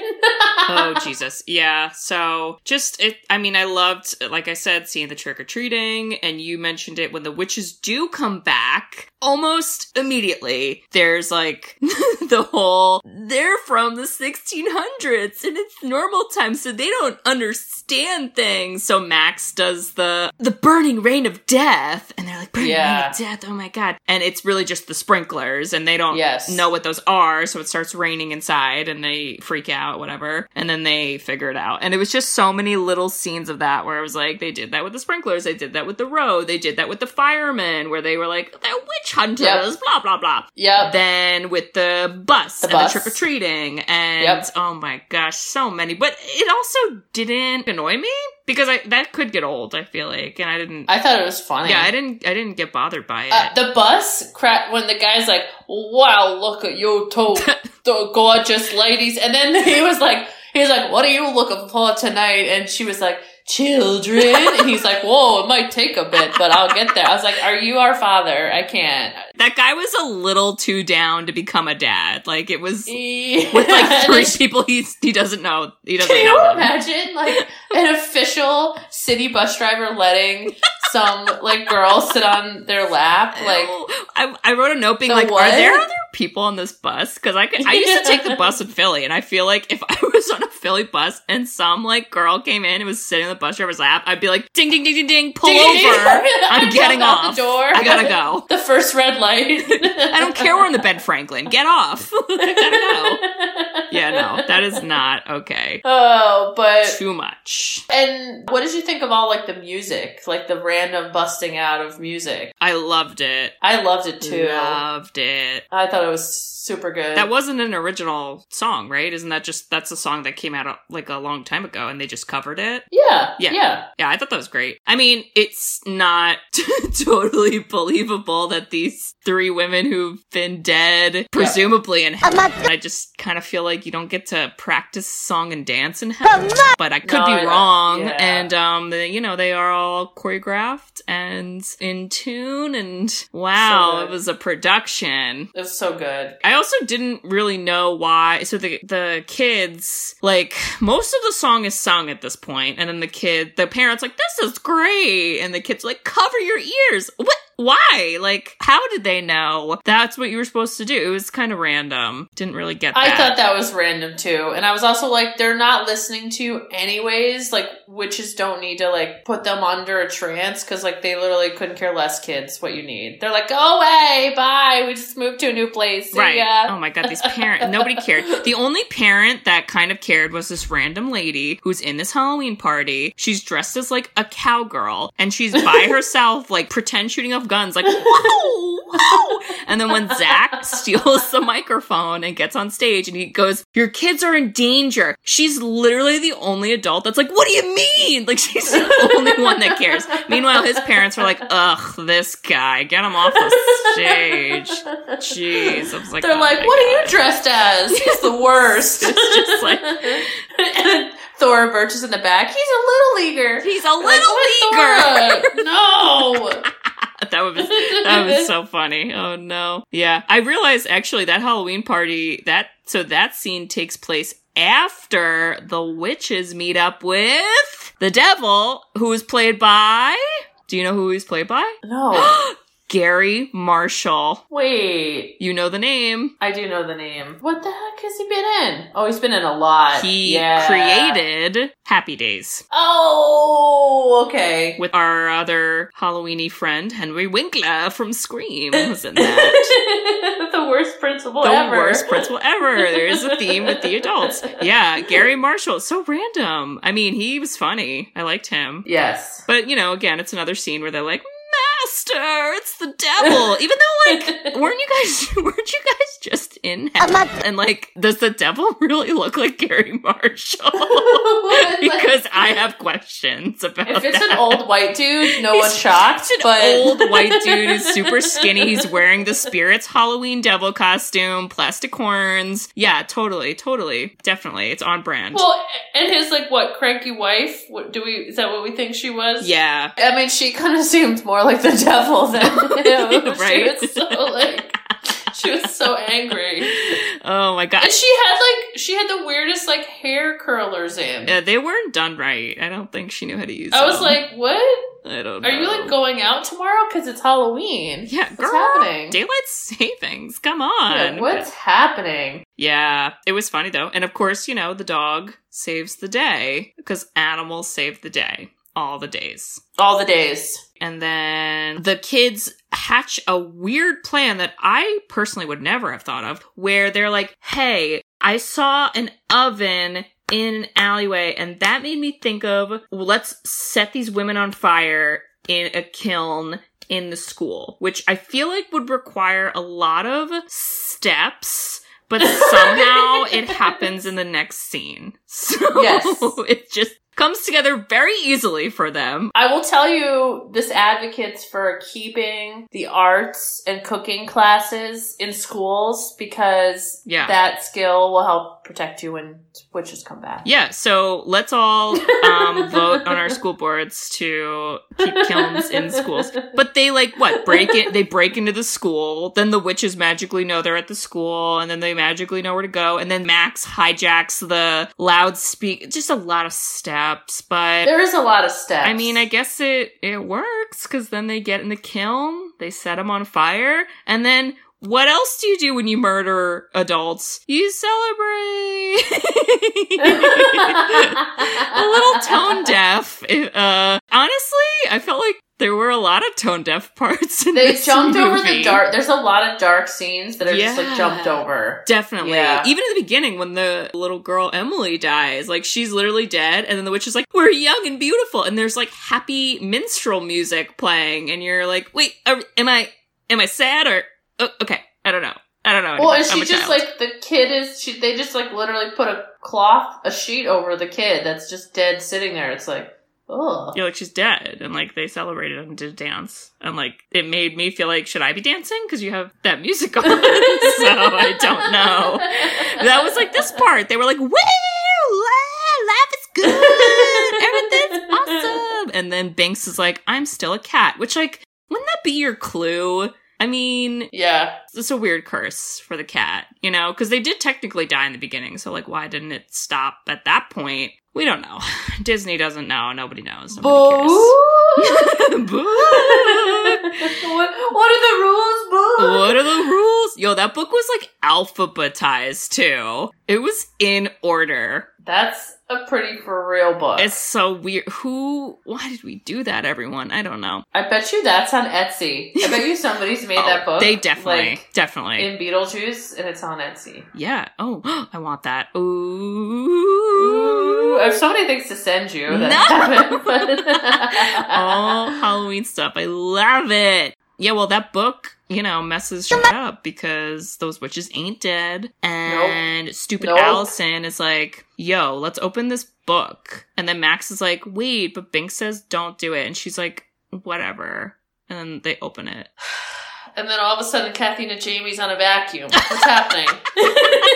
Oh Jesus, yeah. So just it. I mean, I loved, like I said, seeing the trick or treating, and you mentioned it when the witches do come back. Almost immediately, there's like (laughs) the whole they're from the 1600s and it's normal time, so they don't understand things. So Max does the the burning rain of death, and they're like burning rain of death. Oh my god! And it's really just the sprinklers, and they don't Yes. know what those are, so it starts raining inside and they freak out, whatever. And then they figure it out. And it was just so many little scenes of that where I was like, they did that with the sprinklers, they did that with the road, they did that with the firemen, where they were like, they're witch hunters, Yep. blah, blah, blah. Yeah. Then with the bus The and bus. the trick or treating, and Yep. oh my gosh, so many. But it also didn't annoy me because I that could get old. I feel like, and I didn't. I thought it was funny. yeah, I didn't. I didn't get bothered by it. Uh, the bus cra- when the guy's like, "Wow, look at your two, (laughs) the gorgeous ladies," and then he was like, "He was like, what are you looking for tonight?" And she was like, "Children." and he's like, "Whoa, it might take a bit, but I'll get there." I was like, "Are you our father? I can't." that guy was a little too down to become a dad. Like it was with with like (laughs) three people he's he doesn't know. He doesn't Can know. you imagine like an official city bus driver letting some like girl sit on their lap? (laughs) Like, I, I wrote a note being The like, what? are there other people on this bus? Because I could, I used to (laughs) take the bus in Philly, and I feel like if I (laughs) was on a Philly bus and some like girl came in and was sitting on the bus driver's lap, I'd be like, ding ding ding ding ding, pull Ding, ding, ding. over. (laughs) I'm getting off. the door. I gotta go. The first red light. I don't care we're on the Ben Franklin. Get off. I gotta go. Yeah, no, that is not okay. Oh, but Too much. and what did you think of all like the music, like the random busting out of music? I loved it. I loved it too. I loved it. I thought it was super good. That wasn't an original song, right? Isn't that just that's a song that came out uh, like a long time ago and they just covered it? yeah, Yeah. yeah, Yeah, I thought that was great. I mean, it's not (laughs) totally believable that these three women who've been dead, presumably in heaven. I just kind of feel like you don't get to practice song and dance in heaven. But I could No, be I- wrong. yeah. And um, they, you know, they are all choreographed and in tune. And wow, So it was a production. It was so good. I also didn't really know why. So the the kids, like most of the song is sung at this point, and then the kid, the parents, like this is great, and the kids like cover your ears. What? Why? Like, how did they know that's what you were supposed to do? It was kind of random. Didn't really get that. I thought that was random too. And I was also like, they're not listening to you anyways. Like, witches don't need to like put them under a trance because like they literally couldn't care less, kids, what you need. They're like, go away, bye. We just moved to a new place. See Right. ya. Oh my god, these parents, nobody cared. The only parent that kind of cared was this random lady who's in this Halloween party. She's dressed as like a cowgirl and she's by (laughs) herself, like pretend shooting off of guns, like, whoa, whoa. And then when Zach steals the microphone and gets on stage and he goes, Your kids are in danger. She's literally the only adult that's like, What do you mean? Like, she's the only one that cares. Meanwhile, his parents were like, Ugh, this guy, get him off the stage. Jeez. I was like, They're "Oh like, what are you dressed as? He's the worst. It's just like- and then Thora Birch is in the back. He's a little leaguer. He's a little what, leaguer. No. (laughs) (laughs) that was that was so funny. Oh no. Yeah. I realized actually that Halloween party that so that scene takes place after the witches meet up with the devil who is played by Do you know who he's played by? No. (gasps) (gasps) (gasps) Garry Marshall. Wait. You know the name. I do know the name. What the heck has he been in? Oh, he's been in a lot. He yeah. created Happy Days Oh, okay. with our other Halloweeny friend Henry Winkler from Scream was in that. (laughs) the worst principal the ever. worst principal ever. There's a theme with the (laughs) adults. Yeah, Garry Marshall. So random. I mean, he was funny. I liked him. Yes. But, you know, again, it's another scene where they're like, Master, it's the devil. Even though, like, (laughs) weren't you guys, (laughs) weren't you guys just in heaven? And, like, does the devil really look like Garry Marshall? (laughs) because I have questions about If it's that. an old white dude, no He's- one's shocked. An but old white dude who's super skinny. He's wearing the Spirits Halloween devil costume, plastic horns. Yeah, totally, totally, definitely. It's on brand. Well, and his like what cranky wife? What do we? Is that what we think she was? yeah. I mean, she kind of seemed more like the devil (laughs) than him. (laughs) Oh, right? She was so like, she was so angry, Oh my god. and she had like, she had the weirdest like hair curlers in. Yeah, they weren't done right. I don't think she knew how to use I was like, what? I don't know. Are you like going out tomorrow because it's Halloween? Yeah, What's girl, happening? Daylight savings. Come Yeah, on. what's happening? Yeah, it was funny though. And of course, you know, the dog saves the day because animals save the day all the days. All the days. And then the kids hatch a weird plan that I personally would never have thought of, where they're like, hey, I saw an oven in an alleyway, and that made me think of well, let's set these women on fire in a kiln in the school, which I feel like would require a lot of steps. But (laughs) somehow it happens in the next scene. (laughs) So Yes. it just comes together very easily for them. I will tell you, this advocates for keeping the arts and cooking classes in schools because Yeah. that skill will help protect you when witches come back. Yeah, so let's all um, (laughs) vote on our school boards to keep kilns in schools. But they like what break it? They break into the school. Then the witches magically know they're at the school, and then they magically know where to go. And then Max hijacks the loudspeaker. Just a lot of steps, but There is a lot of steps. I mean, I guess it it works because then they get in the kiln, they set them on fire, and then what else do you do when you murder adults? You celebrate. (laughs) a little tone deaf. Uh, honestly, I felt like there were a lot of tone deaf parts. In they jumped over the dark. There's a lot of dark scenes that are just like jumped over. Definitely. Yeah. Even in the beginning, when the little girl Emily dies, like she's literally dead, and then the witch is like, "We're young and beautiful," and there's like happy minstrel music playing, and you're like, "Wait, are, am I am I sad or oh, okay? I don't know. I don't know." Well, and she just child." like the kid is. She they just like literally put a cloth, a sheet over the kid that's just dead sitting there. It's like, oh, You're like she's dead, and like they celebrated and did a dance, and like it made me feel like should I be dancing because you have that music on? (laughs) so I don't know. That was like this part. They were like, "Woo, life is good, everything's awesome," and then Binks is like, "I'm still a cat," which like wouldn't that be your clue? I mean, yeah. it's a weird curse for the cat, you know, because they did technically die in the beginning. So like, why didn't it stop at that point? We don't know. (laughs) Disney doesn't know. Nobody knows. Nobody Boo! cares. Boo! (laughs) (laughs) what, what are the rules, boo? What are the rules? Yo, that book was like alphabetized too. It was in order. That's a pretty for real book. It's so weird. Who? Why did we do that, everyone? I don't know. I bet you that's on Etsy. I bet you somebody's made (laughs) Oh, that book. They definitely, like, definitely. in Beetlejuice, and it's on Etsy. yeah. Oh, (gasps) I want that. Ooh, Ooh. I have so many things to send you. That (laughs) No. haven't, but- (laughs) All Halloween stuff. I love it. Yeah, well, that book, you know, messes shit up because those witches ain't dead. And stupid Nope. Allison is like, yo, let's open this book. And then Max is like, wait, but Bink says don't do it. And she's like, whatever. And then they open it. (sighs) And then all of a sudden, Kathy Najimy's on a vacuum. What's happening? (laughs)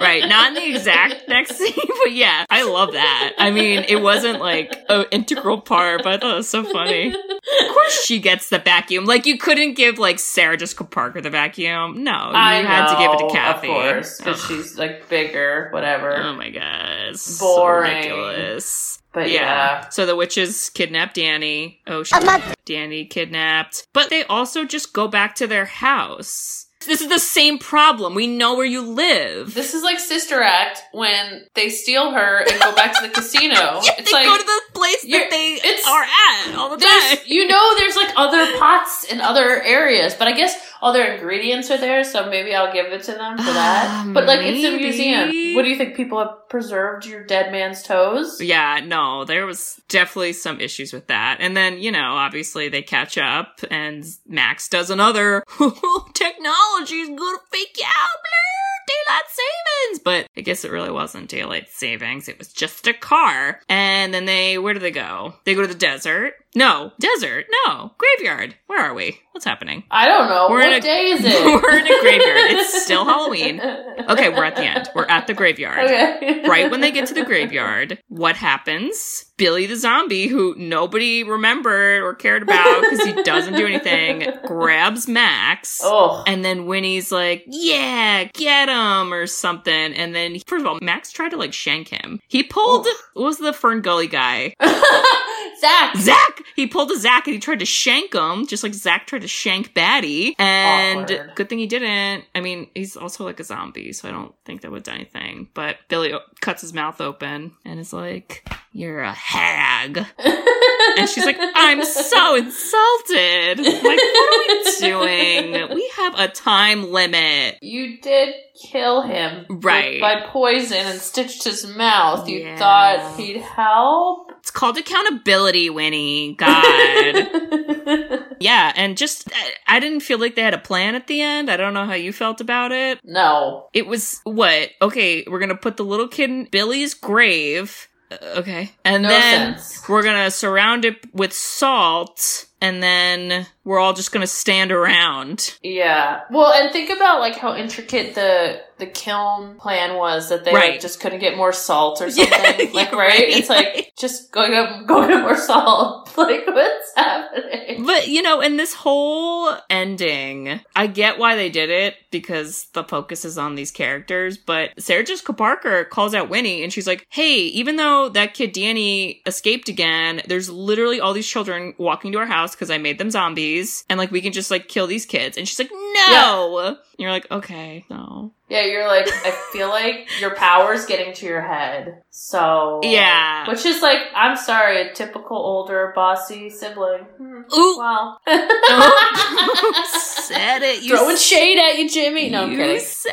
Right, not in the exact (laughs) next scene, but yeah, I love that. I mean, it wasn't like an integral part, but I thought it was so funny. (laughs) Of course, she gets the vacuum. Like, you couldn't give like Sarah Jessica Parker the vacuum. No, you I had to give it to Kathy. Of course, because she's like bigger, whatever. Oh my god, Boring. So ridiculous. but Yeah. yeah. So the witches kidnap Dani. Oh, she Dani kidnapped. But they also just go back to their house. This is the same problem. We know where you live. This is like Sister Act when they steal her and go back to the (laughs) casino. Yeah, it's they like go to the place that they are at all the time. you know, there's like other pots in other areas, but I guess all their ingredients are there, so maybe I'll give it to them for that. Ah, but like, it's a museum. What do you think? People have preserved your dead man's toes? Yeah, no, there was definitely some issues with that. And then, you know, obviously they catch up and Max does another (laughs) technology's gonna fake you out, blah, daylight savings. But I guess it really wasn't daylight savings. It was just a car. And then they, where do they go? They go to the desert. No, desert. No, graveyard. Where are we? What's happening? I don't know. We're in what a- day is (laughs) it? We're in a graveyard. It's still (laughs) Halloween. Okay, we're at the end. We're at the graveyard. Okay. right when they get to the graveyard, what happens? Billy the zombie, who nobody remembered or cared about (laughs) because he doesn't do anything, grabs Max. Oh. And then Winnie's like, yeah, get him or something. And then, first of all, Max tried to like shank him. He pulled, what was the FernGully guy? (laughs) Zach. Zach! He pulled a Zach and he tried to shank him, just like Zach tried to shank Batty. And Awkward. good thing he didn't. I mean, he's also like a zombie, so I don't think that would do anything. But Billy cuts his mouth open and is like, You're a hag. (laughs) And she's like, I'm so insulted. Like, what are we doing? We have a time limit. You did kill him. Right. By poison and stitched his mouth. You Yeah. thought he'd help? It's called accountability, Winnie. God. (laughs) yeah, and just, I, I didn't feel like they had a plan at the end. I don't know how you felt about it. no. It was what? Okay, we're gonna put the little kid in Billy's grave. Uh, Okay. And No then sense. we're gonna surround it with salt, and then we're all just gonna stand around. Yeah. Well, and think about like how intricate the the kiln plan was that they like, Right. just couldn't get more salt or (laughs) Yeah, something. (laughs) like you're right? right, It's like right. just go get go get more salt. (laughs) Like what's happening? But, you know, in this whole ending, I get why they did it because the focus is on these characters. But Sarah Jessica Parker calls out Winnie and she's like, hey, even though that kid Dani escaped again, there's literally all these children walking to our house because I made them zombies. And like, we can just like kill these kids. And she's like, no. And you're like, okay, no. Yeah, you're like I feel like your power's getting to your head. So Yeah. Which is like, I'm sorry, a typical older bossy sibling. Hmm. Ooh. Wow. Oh, (laughs) said it. You Throwing s- shade at you, Jimmy. No, I'm you kidding. said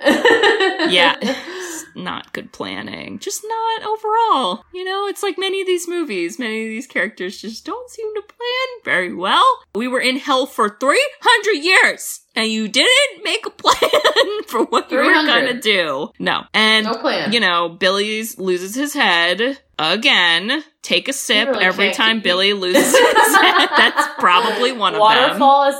it. (laughs) yeah not good planning. Just not overall. You know it's like many of these movies many of these characters just don't seem to plan very well. We were in hell for 300 years and you didn't make a plan (laughs) for what you were gonna do no and no plan. you know billy's loses his head again take a sip really every can't time billy loses his head (laughs) that's probably one of them Waterfall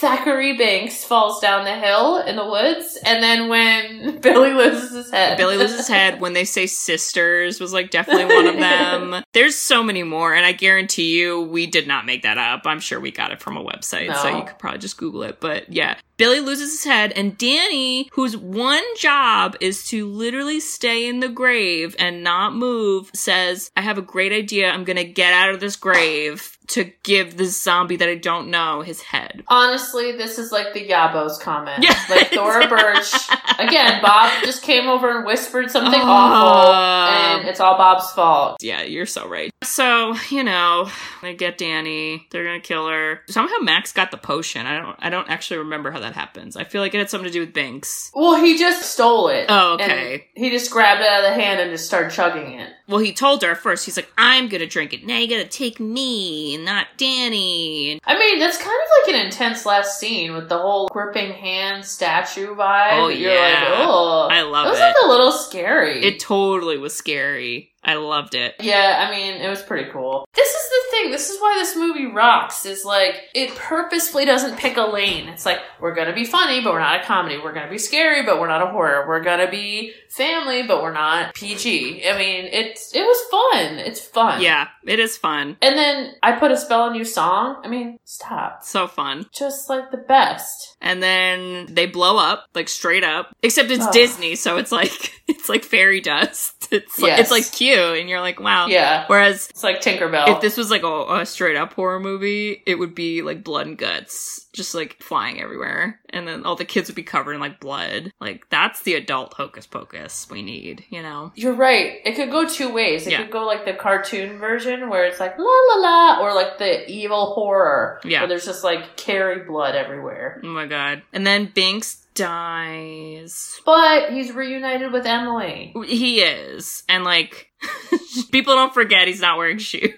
Thackery Binks falls down the hill in the woods, and then when (laughs) Billy loses his head. Billy loses his head when they say sisters was like definitely one of them. There's so many more, and I guarantee you we did not make that up. I'm sure we got it from a website, so you could probably just Google it. But yeah, Billy loses his head, and Dani, whose one job is to literally stay in the grave and not move, says, I have a great idea. I'm gonna get out of this grave to give the zombie that I don't know his head. Honestly, this is like the Yabos comment. Yeah. Like (laughs) Thora Birch. Again, Bob just came over and whispered something Um, awful, and it's all Bob's fault. Yeah, you're so right. So, you know, they get Dani, they're gonna kill her. Somehow Max got the potion. I don't I don't actually remember how that happens. I feel like it had something to do with Binks. Well, he just stole it. Oh, okay. he just grabbed it out of the hand and just started chugging it. Well, he told her at first, he's like, I'm gonna drink it. Now you gotta take me, not Dani. I mean, that's kind of like an intense last scene with the whole gripping hand statue vibe. Oh, You're yeah. like, oh, I love It It was like a little scary. It totally was scary. I loved it. Yeah, I mean, it was pretty cool. This is the thing. This is why this movie rocks. Is like it purposefully doesn't pick a lane. It's like we're gonna be funny, but we're not a comedy. We're gonna be scary, but we're not a horror. We're gonna be family, but we're not PG. I mean, it's it was fun. It's fun. Yeah, it is fun. And then I put a spell on you song. I mean, stop. So fun. Just like the best. And then they blow up, like straight up. Except it's. Disney, so it's like (laughs) it's like fairy dust. It's like, Yes. it's like cute, and you're like, wow. Yeah. Whereas It's like Tinkerbell. if this was like a, a straight up horror movie, it would be like blood and guts, just like flying everywhere, and then all the kids would be covered in like blood. Like that's the adult hocus pocus we need, you know? You're right. It could go two ways. It Yeah. could go like the cartoon version where it's like la la la, or like the evil horror Yeah. where there's just like carry blood everywhere. Oh my god! And then Binks dies. But he's reunited with Emily. He is, and like (laughs) people don't forget he's not wearing shoes.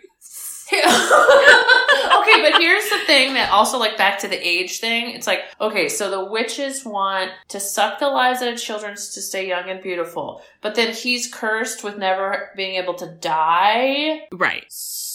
(laughs) okay, but (laughs) here's the thing that also like back to the age thing. It's like, okay, so the witches want to suck the lives out of children to stay young and beautiful. But then he's cursed with never being able to die. Right. So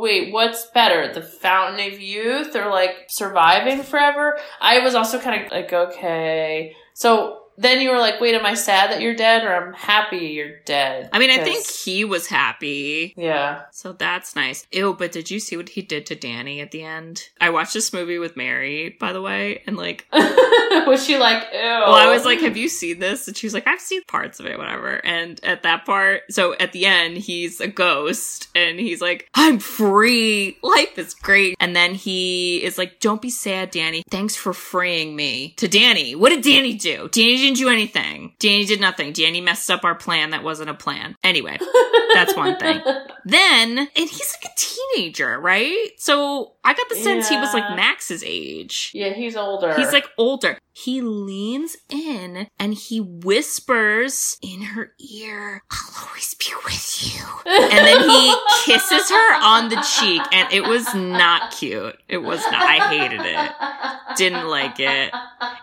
wait, what's better, the fountain of youth or like surviving forever? I was also kind of like, okay. So then you were like, wait, am I sad that you're dead or I'm happy you're dead? I mean, I think he was happy. yeah. So that's nice. Ew, but did you see what he did to Dani at the end? I watched this movie with Mary, by the way, and like, (laughs) was she like, ew? well, I was like, have you seen this? And she was like, I've seen parts of it, whatever. And at that part, so at the end, he's a ghost and he's like, I'm free. Life is great. And then he is like, don't be sad, Dani. Thanks for freeing me. To Dani. What did Dani do? Danny didn't do anything. Dani did nothing. Dani messed up our plan that wasn't a plan. Anyway, (laughs) that's one thing. Then, and he's a teenager, right? So I got the sense he was like Max's age. Yeah, he's older. He's like older. He leans in and he whispers in her ear, I'll always be with you. And then he (laughs) kisses her on the cheek, and it was not cute. It was not. I hated it. Didn't like it.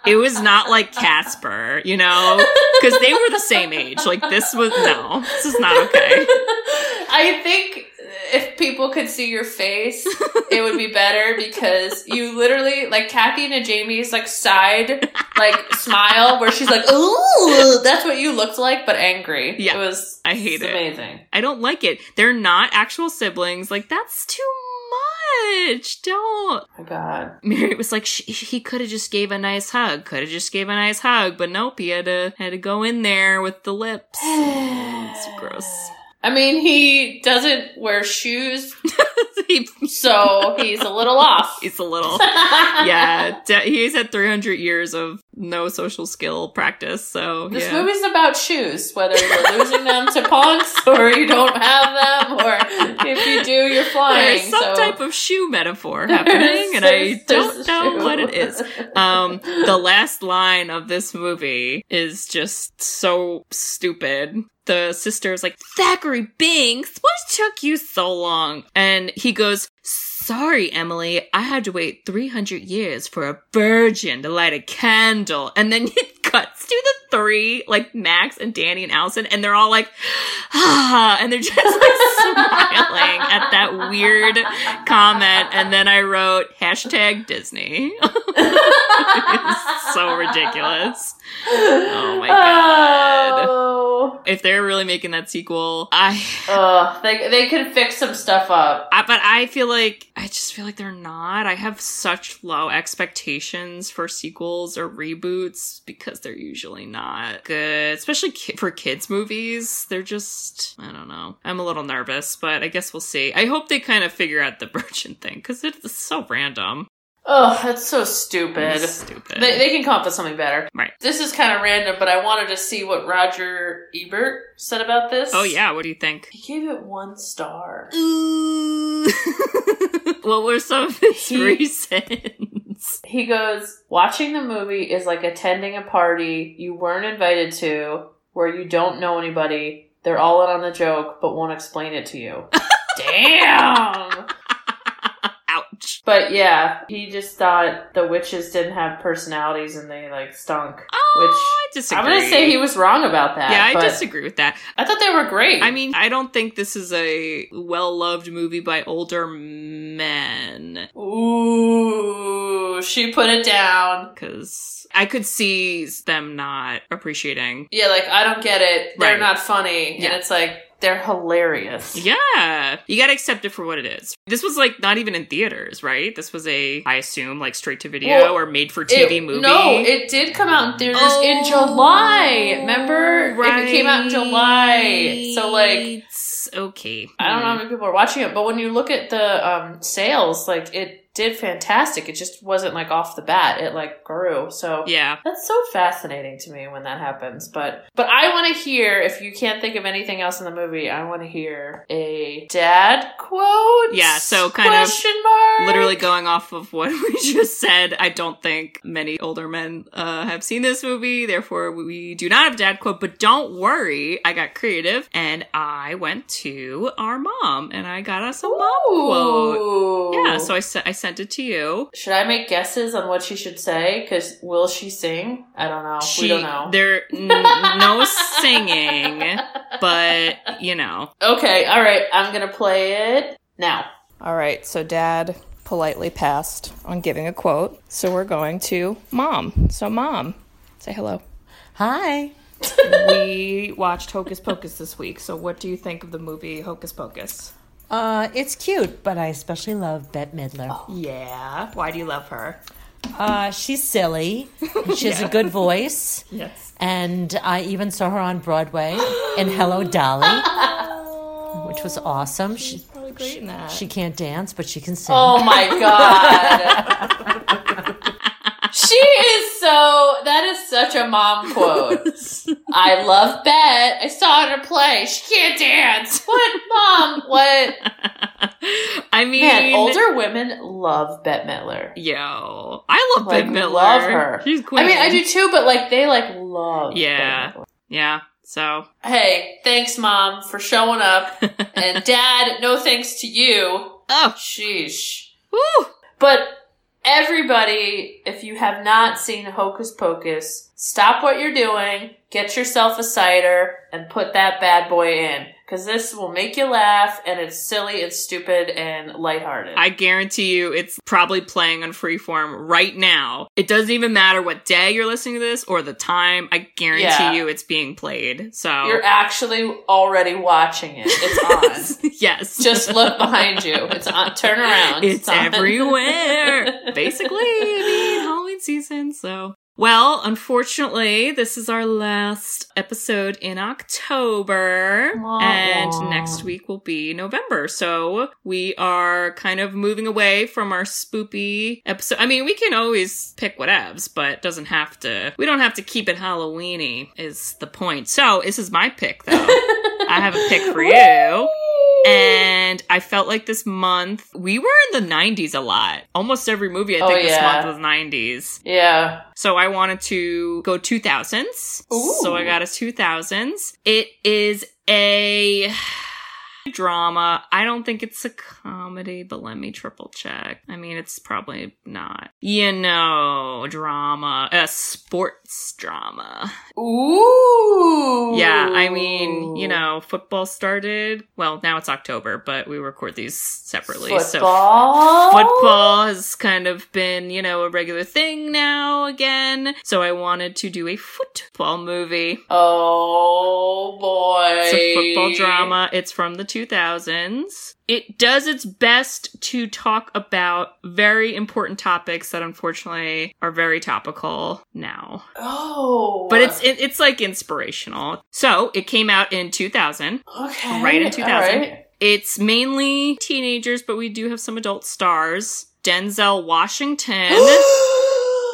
It was not like Casper, you know? Because they were the same age. Like, this was, no, this is not okay. (laughs) I think if people could see your face, (laughs) it would be better because you literally like Kathy Najimy's like side like smile where she's like, "Ooh," that's what you looked like, but angry. Yeah. it was. I hate it. Amazing. I don't like it. They're not actual siblings. Like, that's too much. Don't. Oh my God. Mary was like, sh- he could have just gave a nice hug. Could have just gave a nice hug, but nope. He had to had to go in there with the lips. (sighs) it's gross. I mean, he doesn't wear shoes, (laughs) He- so he's a little off. (laughs) he's a little, (laughs) yeah. de- he's had 300 years of no social skill practice. So This yeah. movie's about shoes, whether you're losing them to punks or you don't have them, or if you do, you're flying. There's some so. type of shoe metaphor happening, and I don't know what it is. Um, the last line of this movie is just so stupid. The sister's like, Thackery Binks, what took you so long? And he goes, Sorry, Emily, I had to wait 300 years for a virgin to light a candle. And then (laughs) it cuts to the three, like Max and Dani and Allison, and they're all like, ah, (sighs) and they're just like (laughs) smiling at that weird comment. And then I wrote hashtag Disney. it's (laughs) so ridiculous. Oh my god. Oh. If they're really making that sequel, I, Ugh, they they could fix some stuff up. I but I feel like I just feel like they're not. I have such low expectations for sequels or reboots because they're usually not good, especially ki- for kids movies. They're just I don't know. I'm a little nervous, but I guess we'll see. I hope they kind of figure out the (laughs) virgin thing because it's so random. Oh, that's so stupid. It's stupid. They, they can come up with something better. Right. This is kind of random, but I wanted to see what Roger Ebert said about this. oh yeah, what do you think? He gave it one star. Ooh. (laughs) what were some of his He- (laughs) reasons? He goes, watching the movie is like attending a party you weren't invited to, where you don't know anybody. they're all in on the joke, but won't explain it to you. (laughs) Damn. (laughs) Ouch. But yeah, he just thought the witches didn't have personalities and they like stunk. Oh, Which I disagree. I'm gonna say he was wrong about that. Yeah, I disagree with that. I thought they were great. I mean, I don't think this is a well loved movie by older men. ooh, she put it down. Because I could see them not appreciating. Yeah, like I don't get it. They're Right. not funny, Yeah. and it's like they're hilarious. Yeah, you gotta accept it for what it is. This was like not even in theaters, right? This was a, I assume, like straight to video Well, or made for TV It- movie. No, it did come out in theaters in Oh, July. Remember? It came out in July. So like Right. Okay. I don't know how many people are watching it, but when you look at the um, sales, like it did fantastic. It just wasn't like off the bat. It like grew. So Yeah. that's so fascinating to me when that happens. But but I want to hear if you can't think of anything else in the movie, I want to hear a dad quote. Yeah, so kind of question mark. Literally going off of what (laughs) we just said, I don't think many older men uh, have seen this movie. Therefore, we do not have a dad quote. But don't worry, I got creative and I went to our mom and I got us a mom quote. Yeah, so I, said I sent it to you. Should I make guesses on what she should say? Because will she sing? I don't know. She, we don't know. There, n- no singing, but you know. Okay, all right. I'm gonna play it now. All right. So Dad politely passed on giving a quote. So we're going to Mom. So Mom, say hello. Hi. we watched Hocus Pocus this week. So what do you think of the movie Hocus Pocus? Uh, it's cute, but I especially love Bette Midler. Yeah. Why do you love her? Uh, she's silly. (laughs) She has a good voice. Yes. And I even saw her on Broadway in Hello Dolly, (laughs) which was awesome. She, Probably great in that. she can't dance, but she can sing. Oh my god. (laughs) she is so that is such a mom quote. (laughs) I love Bette. I saw her play. She can't dance. What mom? What I mean, man, older women love Bette Midler. Yo, I love Like Bette Midler. love her. She's queen. I mean I do too, but like they like love Yeah. Yeah. So, Hey, thanks mom for showing up. (laughs) and dad, no thanks to you. oh, Sheesh. woo. But everybody, if you have not seen Hocus Pocus, stop what you're doing, get yourself a cider, and put that bad boy in. Because this will make you laugh, and it's silly and stupid and lighthearted. I guarantee you it's probably playing on freeform right now. It doesn't even matter what day you're listening to this or the time. I guarantee Yeah. you it's being played. So, You're actually already watching it. It's (laughs) on. yes. Just look behind you. It's on. Turn around. It's on. everywhere. (laughs) Basically, I mean, Halloween season. So, well, unfortunately, this is our last episode in October, and next week will be November. So we are kind of moving away from our spoopy episode. I mean, we can always pick whatevs, but it doesn't have to. We don't have to keep it Halloweeny. Is the point? So this is my pick, though. (laughs) I have a pick for you. And I felt like this month we were in the 90s a lot. Almost every movie I Oh, think this month was 90s. Yeah. So I wanted to go 2000s. Ooh. So I got a 2000s. It is a drama. I don't think it's a comedy, but let me triple check. I mean, it's probably not. You know, drama, a sports drama. Ooh. Yeah, I mean, you know, football started. Well, now it's October, but we record these separately. So Football. football has kind of been, you know, a regular thing now again. So I wanted to do a football movie. Oh boy. It's a football drama. It's from the 2000s. It does its best to talk about very important topics that unfortunately are very topical now. Oh. But it's it, it's like inspirational. So, it came out in 2000. okay. right in 2000. All right. It's mainly teenagers, but we do have some adult stars. Denzel Washington.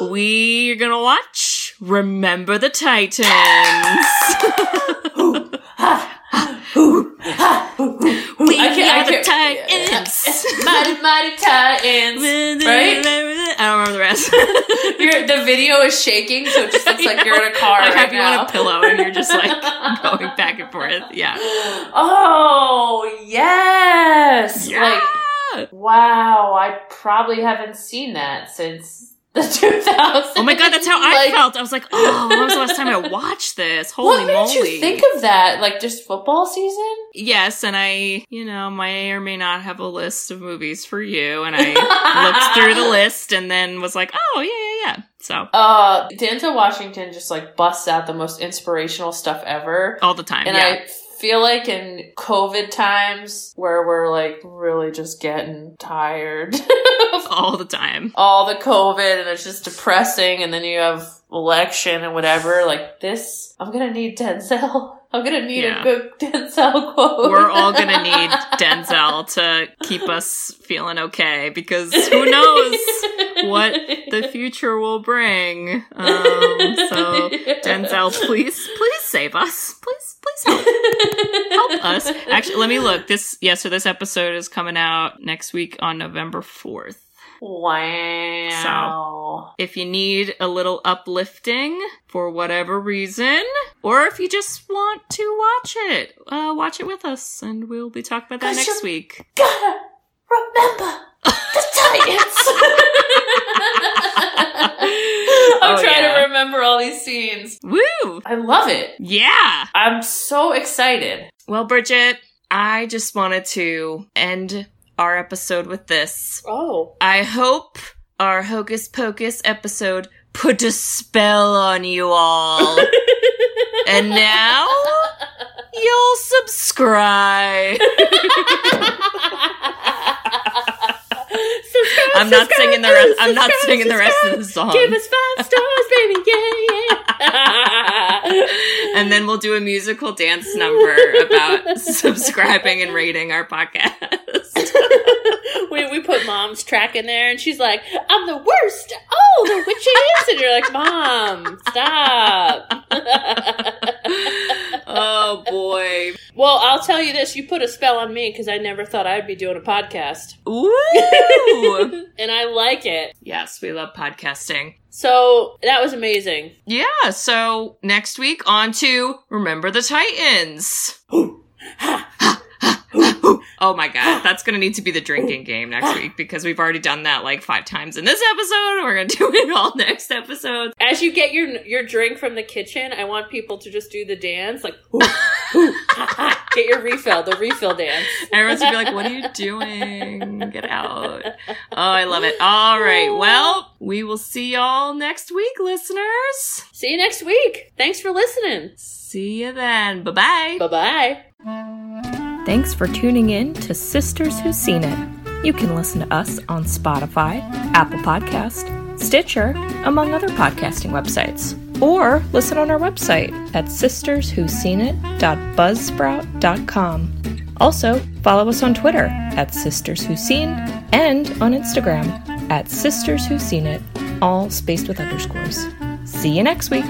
(gasps) We're gonna watch Remember the Titans. (laughs) we I can't- are the can't- Titans. mighty, mighty Titans. Right? I don't remember the. (laughs) You're, the video is shaking, so it just looks like you're in a (laughs) car I right have you now. on a pillow and you're just like (laughs) going back and forth. Yeah. Oh yes! Yeah. Like wow, I probably haven't seen that since the (laughs) 2000s. Oh my god, that's how I Like, felt. I was like, oh, when was the last time I (laughs) watched this? Holy What made moly. you think of that? Like just football season? yes, and I, you know, may or may not have a list of movies for you, and I looked (laughs) through the list and then was like, oh, yeah, yeah, yeah. So, Uh, Denzel Washington just like busts out the most inspirational stuff ever. all the time. And yeah. I feel like in COVID times where we're like really just getting tired (laughs) all the time. all the COVID and it's just depressing and then you have election and whatever, like this, I'm gonna need Denzel. I'm gonna need Yeah. a good (laughs) Denzel quote. We're all gonna (laughs) need Denzel to keep us feeling okay because who knows what the future will bring. Um, so Denzel, please, please save us. Please, please help. help us. Actually, let me look. This yeah, so this episode is coming out next week on November 4th. Wow. So, If you need a little uplifting for whatever reason, or if you just want to watch it, uh, watch it with us, and we'll be talking about that next week. Gotta remember the Titans. (laughs) I'm Oh, trying yeah. to remember all these scenes. Woo! I love it. Yeah! I'm so excited. Well, Bridget, I just wanted to end our episode with this. Oh. I hope our Hocus Pocus episode put a spell on you all. (laughs) and now you'll subscribe. I'm not singing the rest. I'm not singing the rest of the song. Give us five stars, baby. Yeah, yeah. (laughs) And then we'll do a musical dance number about (laughs) subscribing and rating our podcast. (laughs) we, we put mom's track in there and she's like, I'm the worst. Oh, the witches. And you're like, Mom, stop. oh boy. well, I'll tell you this. You put a spell on me because I never thought I'd be doing a podcast. Woo! and I like it. yes, we love podcasting. So that was amazing. Yeah, so next week on to Remember the Titans. (gasps) oh my god, that's gonna need to be the (gasps) drinking game next week because we've already done that like five times in this episode. We're gonna (laughs) do it all next episode. As you get your your drink from the kitchen, I want people to just do the dance, like (laughs) ooh, ooh, get your refill, the refill dance. (laughs) Everyone's gonna be like, What are you doing? Get out. Oh, I love it. All right, well, we will see y'all next week, listeners. See you next week. Thanks for listening. See you then. Bye bye. Bye bye. Thanks for tuning in to Sisters Who've Seen It. You can listen to us on Spotify, Apple Podcast, Stitcher, among other podcasting websites. Or listen on our website at sisterswhoseenit.buzzsprout.com. Also, follow us on Twitter at Sisters Who Seen and on Instagram at Sisters Who Seen It, all spaced with underscores. See you next week.